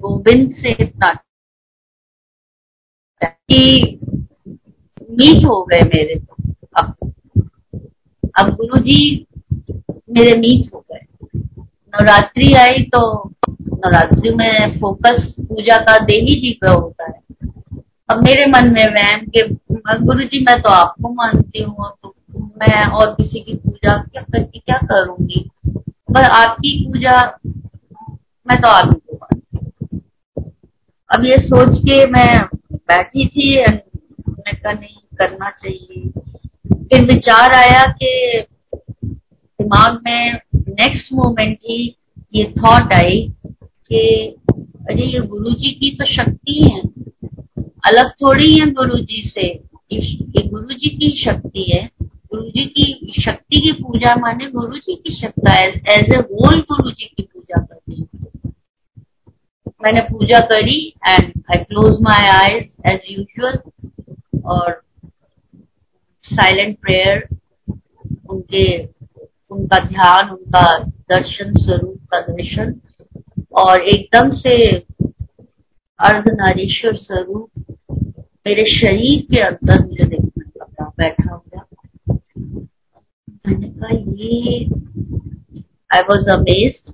गोविंद से इतना कि मीट हो गए मेरे तो। अब अब गुरु जी मेरे मीट हो गए। नवरात्रि आई तो नवरात्रि में फोकस पूजा का देवी जी पे होता है। अब मेरे मन में वहम के गुरु जी, मैं तो आपको मानती हूँ तो मैं और किसी की पूजा क्या करके क्या करूँगी? पर आपकी पूजा मैं तो आप ही को मानती अब ये सोच के मैं बैठी थी मैंने कहा, नहीं, करना चाहिए। फिर विचार आया कि दिमाग में नेक्स्ट मोमेंट ही ये थॉट आई कि अरे ये गुरु जी की तो शक्ति है। अलग थोड़ी है गुरु जी से। ये गुरु जी की शक्ति है। गुरु जी की शक्ति की पूजा माने गुरु जी की शक्ति एज ए होल गुरु जी की पूजा करनी मैंने पूजा करी and I close my eyes as usual और साइलेंट प्रेयर उनके, उनका ध्यान, उनका दर्शन स्वरूप का दर्शन और एकदम से अर्धनारीश्वर स्वरूप मेरे शरीर के अंदर मुझे देखने लगा बैठा हुआ। मैंने कहा, ये आई वॉज़ अमेज्ड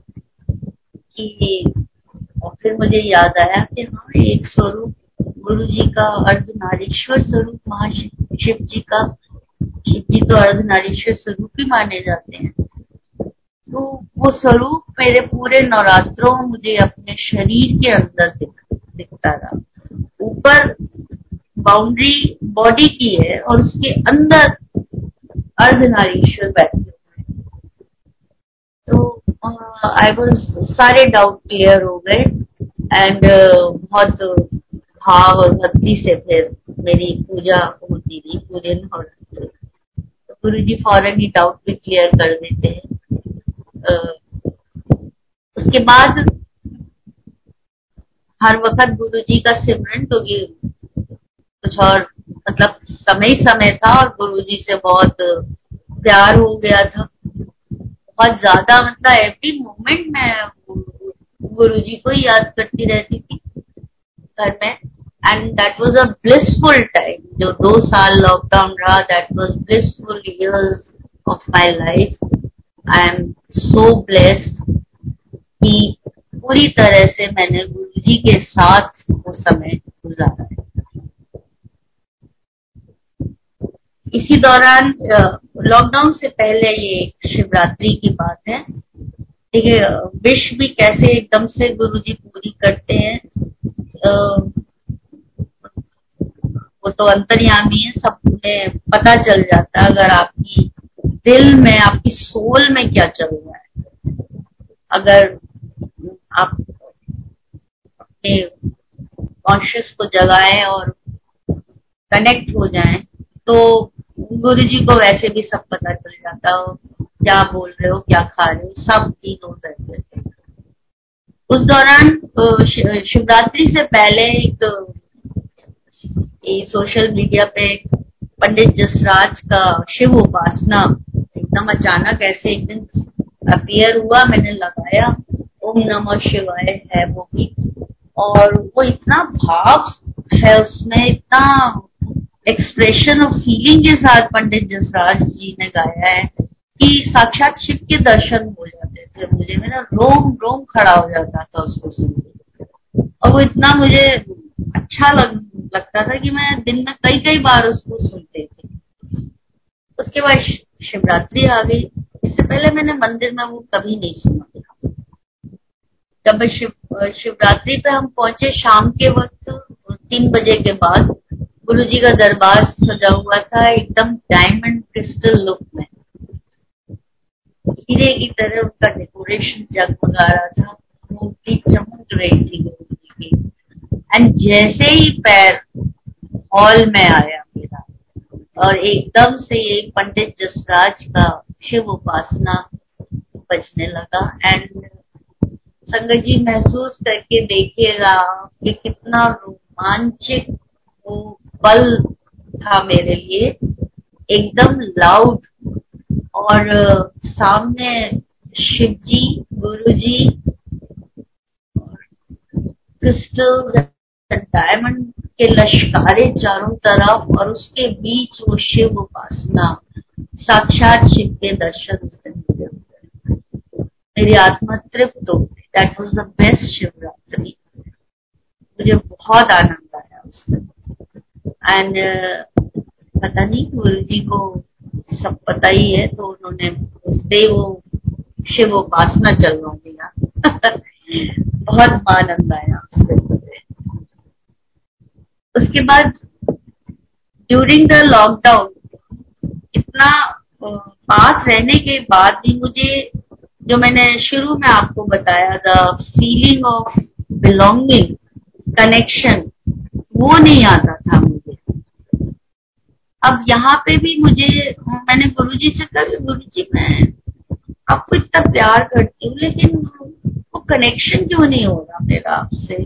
कि और फिर मुझे याद आया कि हाँ एक स्वरूप गुरु जी का अर्धनारीश्वर स्वरूप, महाशिव जी का शिव जी तो अर्धनारीश्वर स्वरूप ही माने जाते हैं। तो वो स्वरूप मेरे पूरे नवरात्रों मुझे अपने शरीर के अंदर दिख, दिखता रहा। ऊपर बाउंड्री बॉडी की है और उसके अंदर अर्धनारीश्वर बैठे हुए तो आई वॉज़ सारे डाउट क्लियर हो गए एंड बहुत भाव और भक्ति से फिर मेरी पूजा होती थी पूरे नवरात्र तो गुरु जी फ़ौरन ही डाउट भी क्लियर कर देते हैं। उसके बाद हर वक्त गुरु जी का सिमरन क्योंकि कुछ और मतलब समय समय था और गुरु जी से बहुत प्यार हो गया था। बहुत ज़्यादा मतलब एवरी मोमेंट मैं गुरु जी को ही याद करती रहती थी घर में। And that was a blissful time जो दो साल लॉकडाउन रहा that was blissful of my life I am so blessed कि पूरी तरह से मैंने गुरु जी के साथ वो समय गुजारा है। इसी दौरान लॉकडाउन से पहले ये शिवरात्रि की बात है। है विश भी कैसे एकदम से गुरु जी पूरी करते हैं वो तो अंतर्यामी है, सब उन्हें पता चल जाता है। अगर आपकी दिल में, आपकी सोल में क्या चल रहा है? अगर आप अपने कॉन्शियस को जगाएँ और कनेक्ट हो जाएँ तो गुरु जी को वैसे भी सब पता चल जाता हो, क्या बोल रहे हो, क्या खा रहे हो, सब तीन हो सकते उस दौरान शिवरात्रि से पहले एक सोशल मीडिया पे पंडित जसराज का शिव उपासना एकदम अचानक ऐसे एक दिन अपियर हुआ मैंने लगाया ओम नमः शिवाय है वो भी। और वो इतना भाव है उसमें इतना एक्सप्रेशन ऑफ़ फीलिंग के साथ पंडित जसराज जी ने गाया है कि साक्षात शिव के दर्शन हो जाते थे मुझे। मेरा रोम रोम खड़ा हो जाता था उसको सुन और वो इतना मुझे अच्छा लग, लगता था कि मैं दिन में कई कई बार उसको सुनते थे। उसके बाद शिवरात्रि आ गई। इससे पहले मैंने मंदिर में वो कभी नहीं सुना जब शिव, शिवरात्रि पे हम पहुँचे शाम के वक्त, तीन बजे के बाद गुरु जी का दरबार सजा हुआ था एकदम डायमंड क्रिस्टल लुक में। हीरे की तरह उसका डेकोरेशन जगमगा रहा था। मूर्ति चमक रही थी गुरु जी की। एंड जैसे ही पैर हॉल में आया और एकदम से एक पंडित जसराज का शिव उपासना बजने लगा। एंड संगत जी, महसूस करके देखिएगा कि कितना रोमांचिक वो पल था मेरे लिए। एकदम लाउड और सामने शिव जी गुरु जी क्रिस्टल डायमंड के लश्कारे चारों तरफ़ और उसके बीच वो शिव उपासना। साक्षात शिव के दर्शन मेरी आत्मा तृप्त हो गई। That was the best Shivratri. मुझे बहुत आनंद आया उसमें एंड पता नहीं, गुरु जी को सब पता ही है तो उन्होंने उस डे वो शिव उपासना चलवाऊँगी बहुत आनंद आया। उससे उसके बाद ड्यूरिंग द लॉकडाउन इतना पास रहने के बाद भी मुझे, जो मैंने शुरू में आपको बताया the feeling of belonging connection वो नहीं आता था मुझे। अब यहाँ पे भी मुझे, मैंने गुरुजी से कहा गुरु जी मैं आपको इतना प्यार करती हूँ, लेकिन वो कनेक्शन क्यों नहीं हो रहा मेरा आपसे?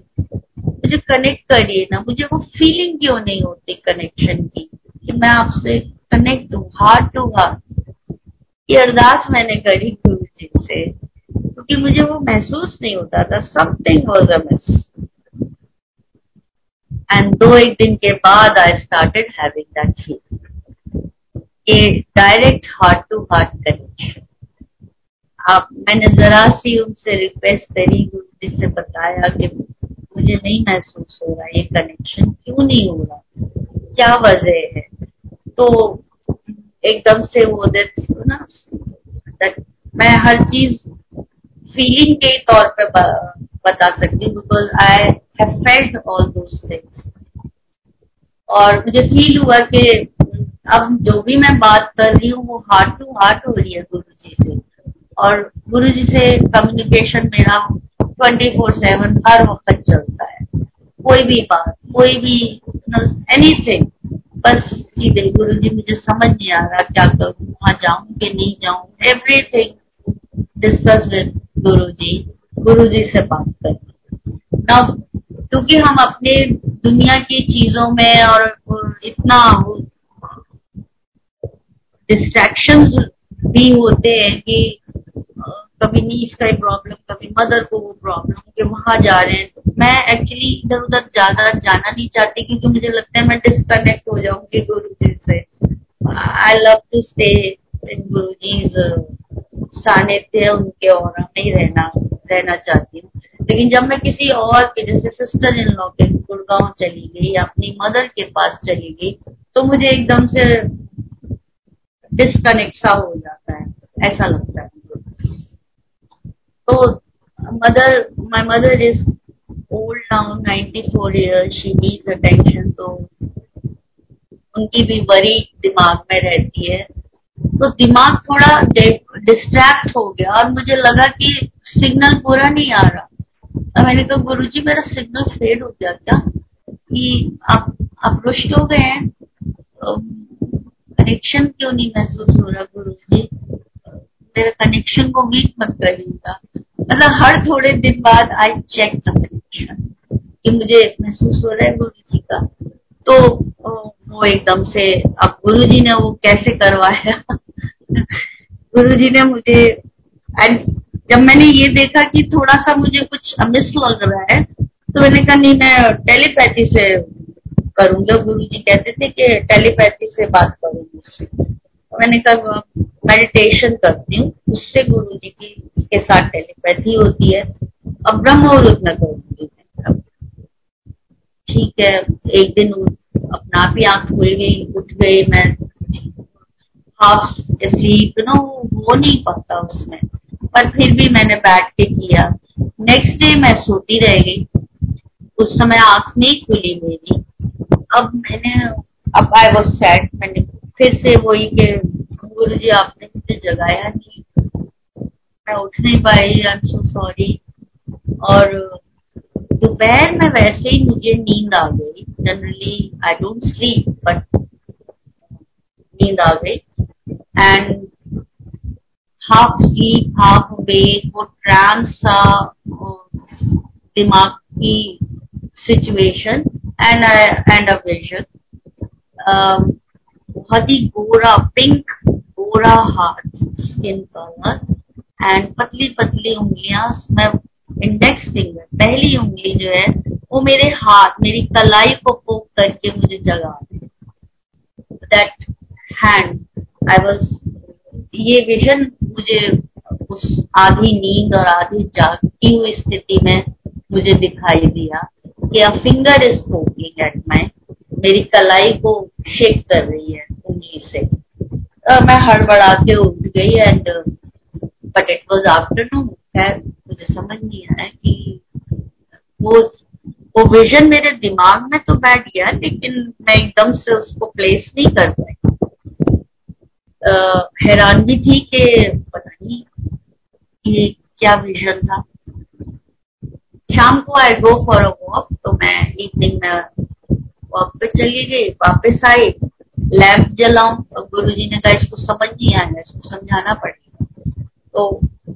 मुझे कनेक्ट करिए ना। मुझे वो फीलिंग क्यों नहीं होती कनेक्शन की? कि मैं आपसे कनेक्ट हूँ हार्ट टू हार्ट ये अरदास मैंने करी गुरु जी से, क्योंकि मुझे वो महसूस नहीं होता था। Something was a miss and दो एक दिन के बाद I started having that feeling a direct heart to heart connection आप, मैंने जरा सी उनसे रिक्वेस्ट करी, गुरु जी से बताया कि मुझे नहीं महसूस हो रहा, ये कनेक्शन क्यों नहीं हो रहा? क्या वजह है? तो एकदम से वो ना मैं हर चीज़ फीलिंग के तौर पे बता सकती हूँ because I have felt all those things और मुझे फील हुआ कि अब जो भी मैं बात कर रही हूँ, वो हार्ट टू हार्ट हो रही है गुरु जी से। और गुरु जी से कम्युनिकेशन मेरा ट्वेंटी फोर सेवन हर वक्त चलता है। कोई भी बात, कोई भी एनीथिंग बस सीधे गुरु जी, मुझे समझ नहीं आ रहा क्या करूँ, वहाँ जाऊँ कि नहीं जाऊँ। एवरीथिंग डिस्कस विद गुरु जी गुरु जी से बात करनी। तब क्योंकि हम अपने दुनिया की चीज़ों में और इतना डिस्ट्रैक्शंस भी होते हैं कि कभी नीस का ही प्रॉब्लम कभी मदर को वो प्रॉब्लम कि वहाँ जा रहे हैं। तो मैं एक्चुअली इधर उधर ज़्यादा जाना नहीं चाहती, क्योंकि मुझे लगता है मैं डिस्कनेक्ट हो जाऊँगी गुरु जी से। I love to stay in Guru ji सानिध्य उनके और नहीं रहना रहना चाहती हूँ। लेकिन जब मैं किसी और के, जैसे सिस्टर इन लॉ के, गुड़गांव चली गई या अपनी मदर के पास चली गई तो मुझे एकदम से डिस्कनेक्ट सा हो जाता है, ऐसा लगता है। तो mother my mother is old now 94 years she needs attention तो उनकी भी वरी दिमाग में रहती है। तो दिमाग थोड़ा डिस्ट्रैक्ट हो गया और मुझे लगा कि सिग्नल पूरा नहीं आ रहा। तो मैंने कहा गुरु जी मेरा सिग्नल फेड हो गया क्या? कि आप आप रुष्ट हो गए हैं। कनेक्शन क्यों नहीं महसूस हो रहा गुरु जी मेरे कनेक्शन को वीक मत करिएगा। मतलब हर थोड़े दिन बाद आई चेक द कनेक्शन कि मुझे महसूस हो रहा है गुरु जी का। तो वो एकदम से, अब गुरु जी ने वो कैसे करवाया? गुरु जी ने मुझे एंड जब मैंने ये देखा कि थोड़ा सा मुझे कुछ मिस लग रहा है तो मैंने कहा, नहीं, मैं टेलीपैथी से करूँगा। गुरु जी कहते थे कि टेलीपैथी से बात करूँगी तो मैंने कहा, मेडिटेशन करती हूँ। उससे गुरु जी की के साथ टेलीपैथी होती है अब ब्रह्म मुहूर्त में ठीक है, एक दिन अपना ही आँख खुल गई, उठ गई मैं। हाफ़ स्लीप, नो, हो नहीं पाता उसमें। पर फिर भी मैंने बैठ के किया। नेक्स्ट डे मैं सोती रह गई। उस समय आँख नहीं खुली मेरी। अब मैंने, अब आई वॉज़ सैड मैंने फिर से वही के गुरु जी आपने मुझे जगाया नहीं। मैं उठ नहीं पाई आई एम सो सॉरी और दोपहर में वैसे ही मुझे नींद आ गई। Generally I don't sleep but नींद आ गई। And half sleep half wake वो ट्रांस सा दिमाग की situation and and a vision बहुत ही गोरा पिंक गोरा हाथ स्किन कलर एंड पतली पतली उंगलियाँ मैं इंडेक्स फिंगर पहली उंगली जो है वो मेरे हाथ मेरी कलाई को पोक करके मुझे जगा दैट हैंड आई वॉज़ ये विजन मुझे उस आधी नींद और आधी जागती हुई स्थिति में मुझे दिखाई दिया कि a finger is poking at my मेरी कलाई को शेक कर रही है उंगली से। uh, मैं हड़बड़ा के उठ गई and but it was afternoon खैर, मुझे समझ नहीं आया कि वो वो विजन मेरे दिमाग में तो बैठ गया, लेकिन मैं एकदम से उसको प्लेस नहीं कर पाई। हैरान भी थी कि पता नहीं ये क्या विजन था। शाम को आई गो फॉर अ वॉक तो मैं इवनिंग में वॉक पे चली गई, वापस आई लैंप जलाऊ गुरु जी ने कहा, इसको समझ नहीं आया, इसको समझाना पड़ेगा तो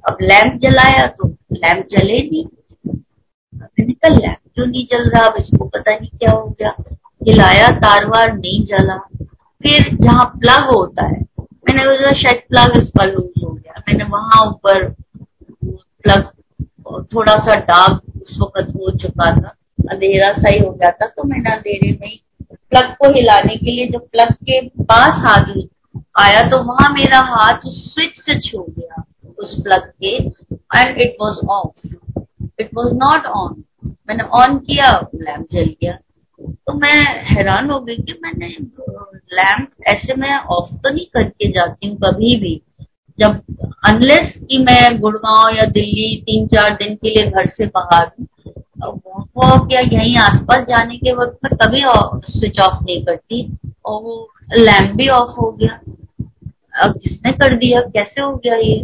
अब लैंप जलाया तो लैंप जले नहीं। मैंने कहा लैंप। क्यों नहीं जल रहा? अब इसको पता नहीं क्या हो गया। हिलाया तार वार नहीं जला। फिर जहाँ प्लग होता है, मैंने सोचा शायद प्लग इसका लूज हो गया। मैंने वहाँ ऊपर प्लग थोड़ा सा डार्क उस वक्त हो चुका था। अंधेरा सा ही हो गया था। तो मैंने अंधेरे में प्लग को हिलाने के लिए जो प्लग के पास हाथ आया तो वहाँ मेरा हाथ उस स्विच से छू गया। उस प्लग के and it was off it was not on मैंने ऑन किया लैम्प जल गया। तो मैं हैरान हो गई कि मैंने लैम्प ऐसे मैं ऑफ़ तो नहीं करके जाती हूँ कभी भी। जब अनलेस कि मैं गुड़गांव या दिल्ली तीन चार दिन के लिए घर से बाहर हूँ वो क्या यहीं आसपास जाने के वक्त मैं कभी स्विच ऑफ़ नहीं करती, और वो लैम्प भी ऑफ़ हो गया। अब किसने कर दिया? कैसे हो गया ये?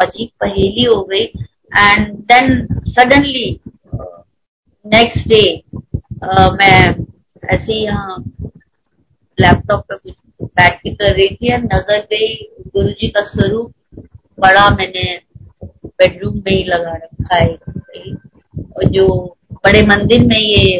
अजीब पहेली हो गई। And then suddenly next day मैं ऐसे यहाँ लैपटॉप पे कुछ बैठ के कर रही थी नज़र गई गुरु जी का स्वरूप बड़ा मैंने बेडरूम में ही लगा रखा है। और जो बड़े मंदिर में ये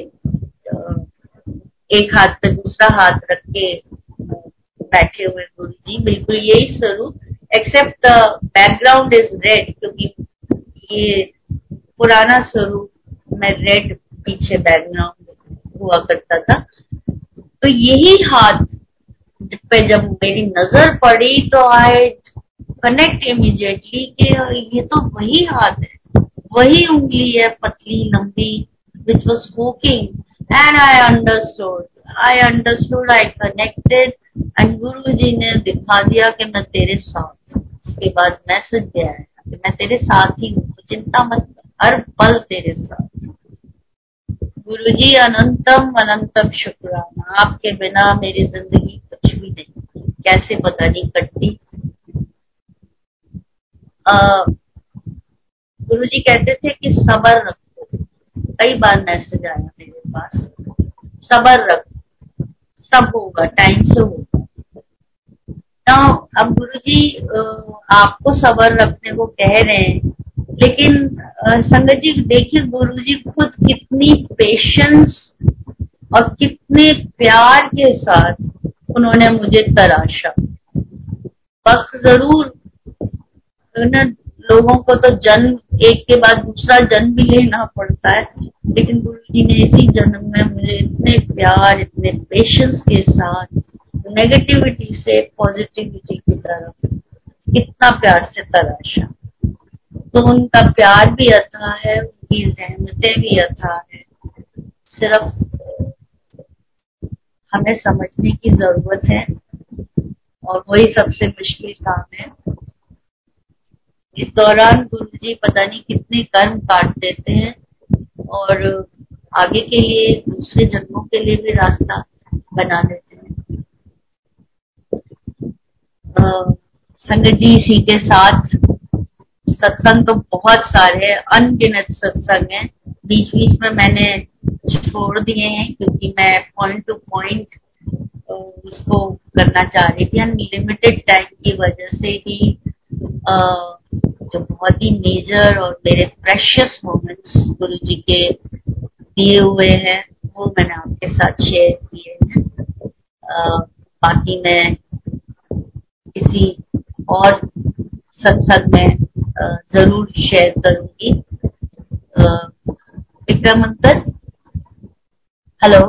एक हाथ पे दूसरा हाथ रख के बैठे हुए गुरु जी बिल्कुल यही स्वरूप except the background is red क्योंकि ये पुराना स्वरूप में रेड पीछे बैकग्राउंड हुआ करता था। तो यही हाथ पे जब मेरी नज़र पड़ी तो आई कनेक्ट इमीजिएटली कि ये तो वही हाथ है, वही उंगली है, पतली, लंबी which was speaking and I understood I understood I connected and guru ji ने दिखा दिया कि मैं तेरे साथ उसके बाद मैसेज दिया है। कि मैं तेरे साथ ही हूँ चिंता मत हर पल तेरे साथ। गुरु जी, अनंतम अनंतम शुक्राना। आपके बिना मेरी ज़िंदगी कुछ भी नहीं कैसे पता नहीं कटती? गुरु जी कहते थे कि सबर रखो। कई बार मैसेज आया मेरे पास। सबर रखो। सब होगा, टाइम से होगा। ना, अब गुरु जी आपको सबर रखने को कह रहे हैं, लेकिन संगत जी, देखिए गुरु जी खुद कितनी पेशेंस और कितने प्यार के साथ उन्होंने मुझे तराशा। वक्त ज़रूर लोगों को तो जन्म, एक के बाद दूसरा जन्म भी लेना पड़ता है, लेकिन गुरु जी ने इसी जन्म में मुझे इतने प्यार, इतने पेशेंस के साथ नेगेटिविटी से पॉजिटिविटी की तरफ़ कितना प्यार से तराशा तो उनका प्यार भी अथा है, उनकी रहमतें भी अथा है। सिर्फ़ हमें समझने की ज़रूरत है और वही सबसे मुश्किल काम है। इस दौरान गुरु जी पता नहीं कितने कर्म काट देते हैं और आगे के लिए, दूसरे जन्मों के लिए भी रास्ता बना देते हैं संगत जी इसी के साथ। सत्संग तो बहुत सारे अनगिनत सत्संग हैं। बीच बीच में मैंने छोड़ दिए हैं क्योंकि मैं पॉइंट टू पॉइंट उसको करना चाह रही थी। अनलिमिटेड टाइम की वजह से ही जो बहुत ही मेजर और मेरे प्रेशियस मोमेंट्स गुरु जी के दिए हुए हैं, वो मैंने आपके साथ शेयर किए हैं। बाकी मैं किसी और सत्संग में ज़रूर शेयर करूँगी। विक्रम अंकल हेलो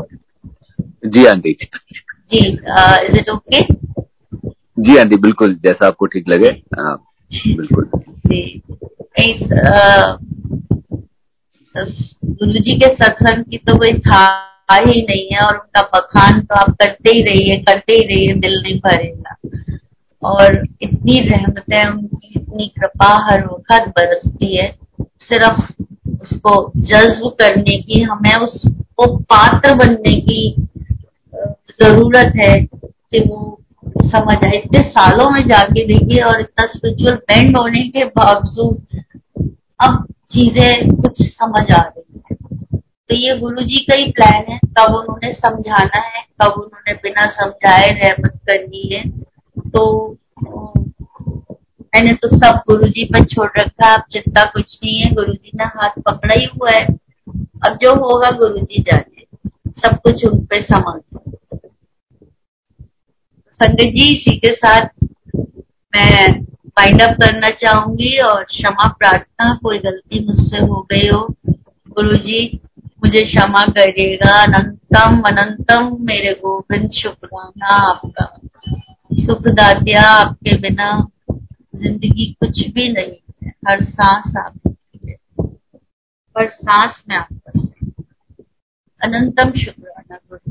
जी आंटी।
जी is it okay
ji aunty बिल्कुल जैसा आपको ठीक लगे। आ, बिल्कुल।
जी। इस गुरु जी के सत्संग की तो कोई था ही नहीं है और उनका बखान तो आप करते ही रहिए करते ही रहिए दिल नहीं भरेगा। और इतनी रहमतें उनकी, इतनी कृपा हर वक्त बरसती है। सिर्फ़ उसको जज्ब करने की, हमें उसको पात्र बनने की ज़रूरत है कि वो समझ आए। इतने सालों में जाके देखिए और इतना स्पिरिचुअल बेंड होने के बावजूद अब चीज़ें कुछ समझ आ रही है। तो ये गुरु जी का ही प्लान है। कब उन्होंने समझाना है, कब उन्होंने बिना समझाए रहमत करनी है। तो मैंने तो सब गुरु जी पर छोड़ रखा, अब चिंता कुछ नहीं है गुरु जी ने हाथ पकड़ा ही हुआ है। अब जो होगा गुरु जी जाने। सब कुछ उन पे समझ संगत जी, इसी के साथ मैं वाइंड अप करना चाहूँगी और क्षमा प्रार्थना, कोई गलती मुझसे हो गई हो गुरु जी मुझे क्षमा करिएगा। अनंतम अनंतम, मेरे गोविंद शुक्राना आपका। सुखदात्या आपके बिना ज़िंदगी कुछ भी नहीं है। हर सांस आपकी है। हर सांस में आपका अनंतम शुक्राना। गुरु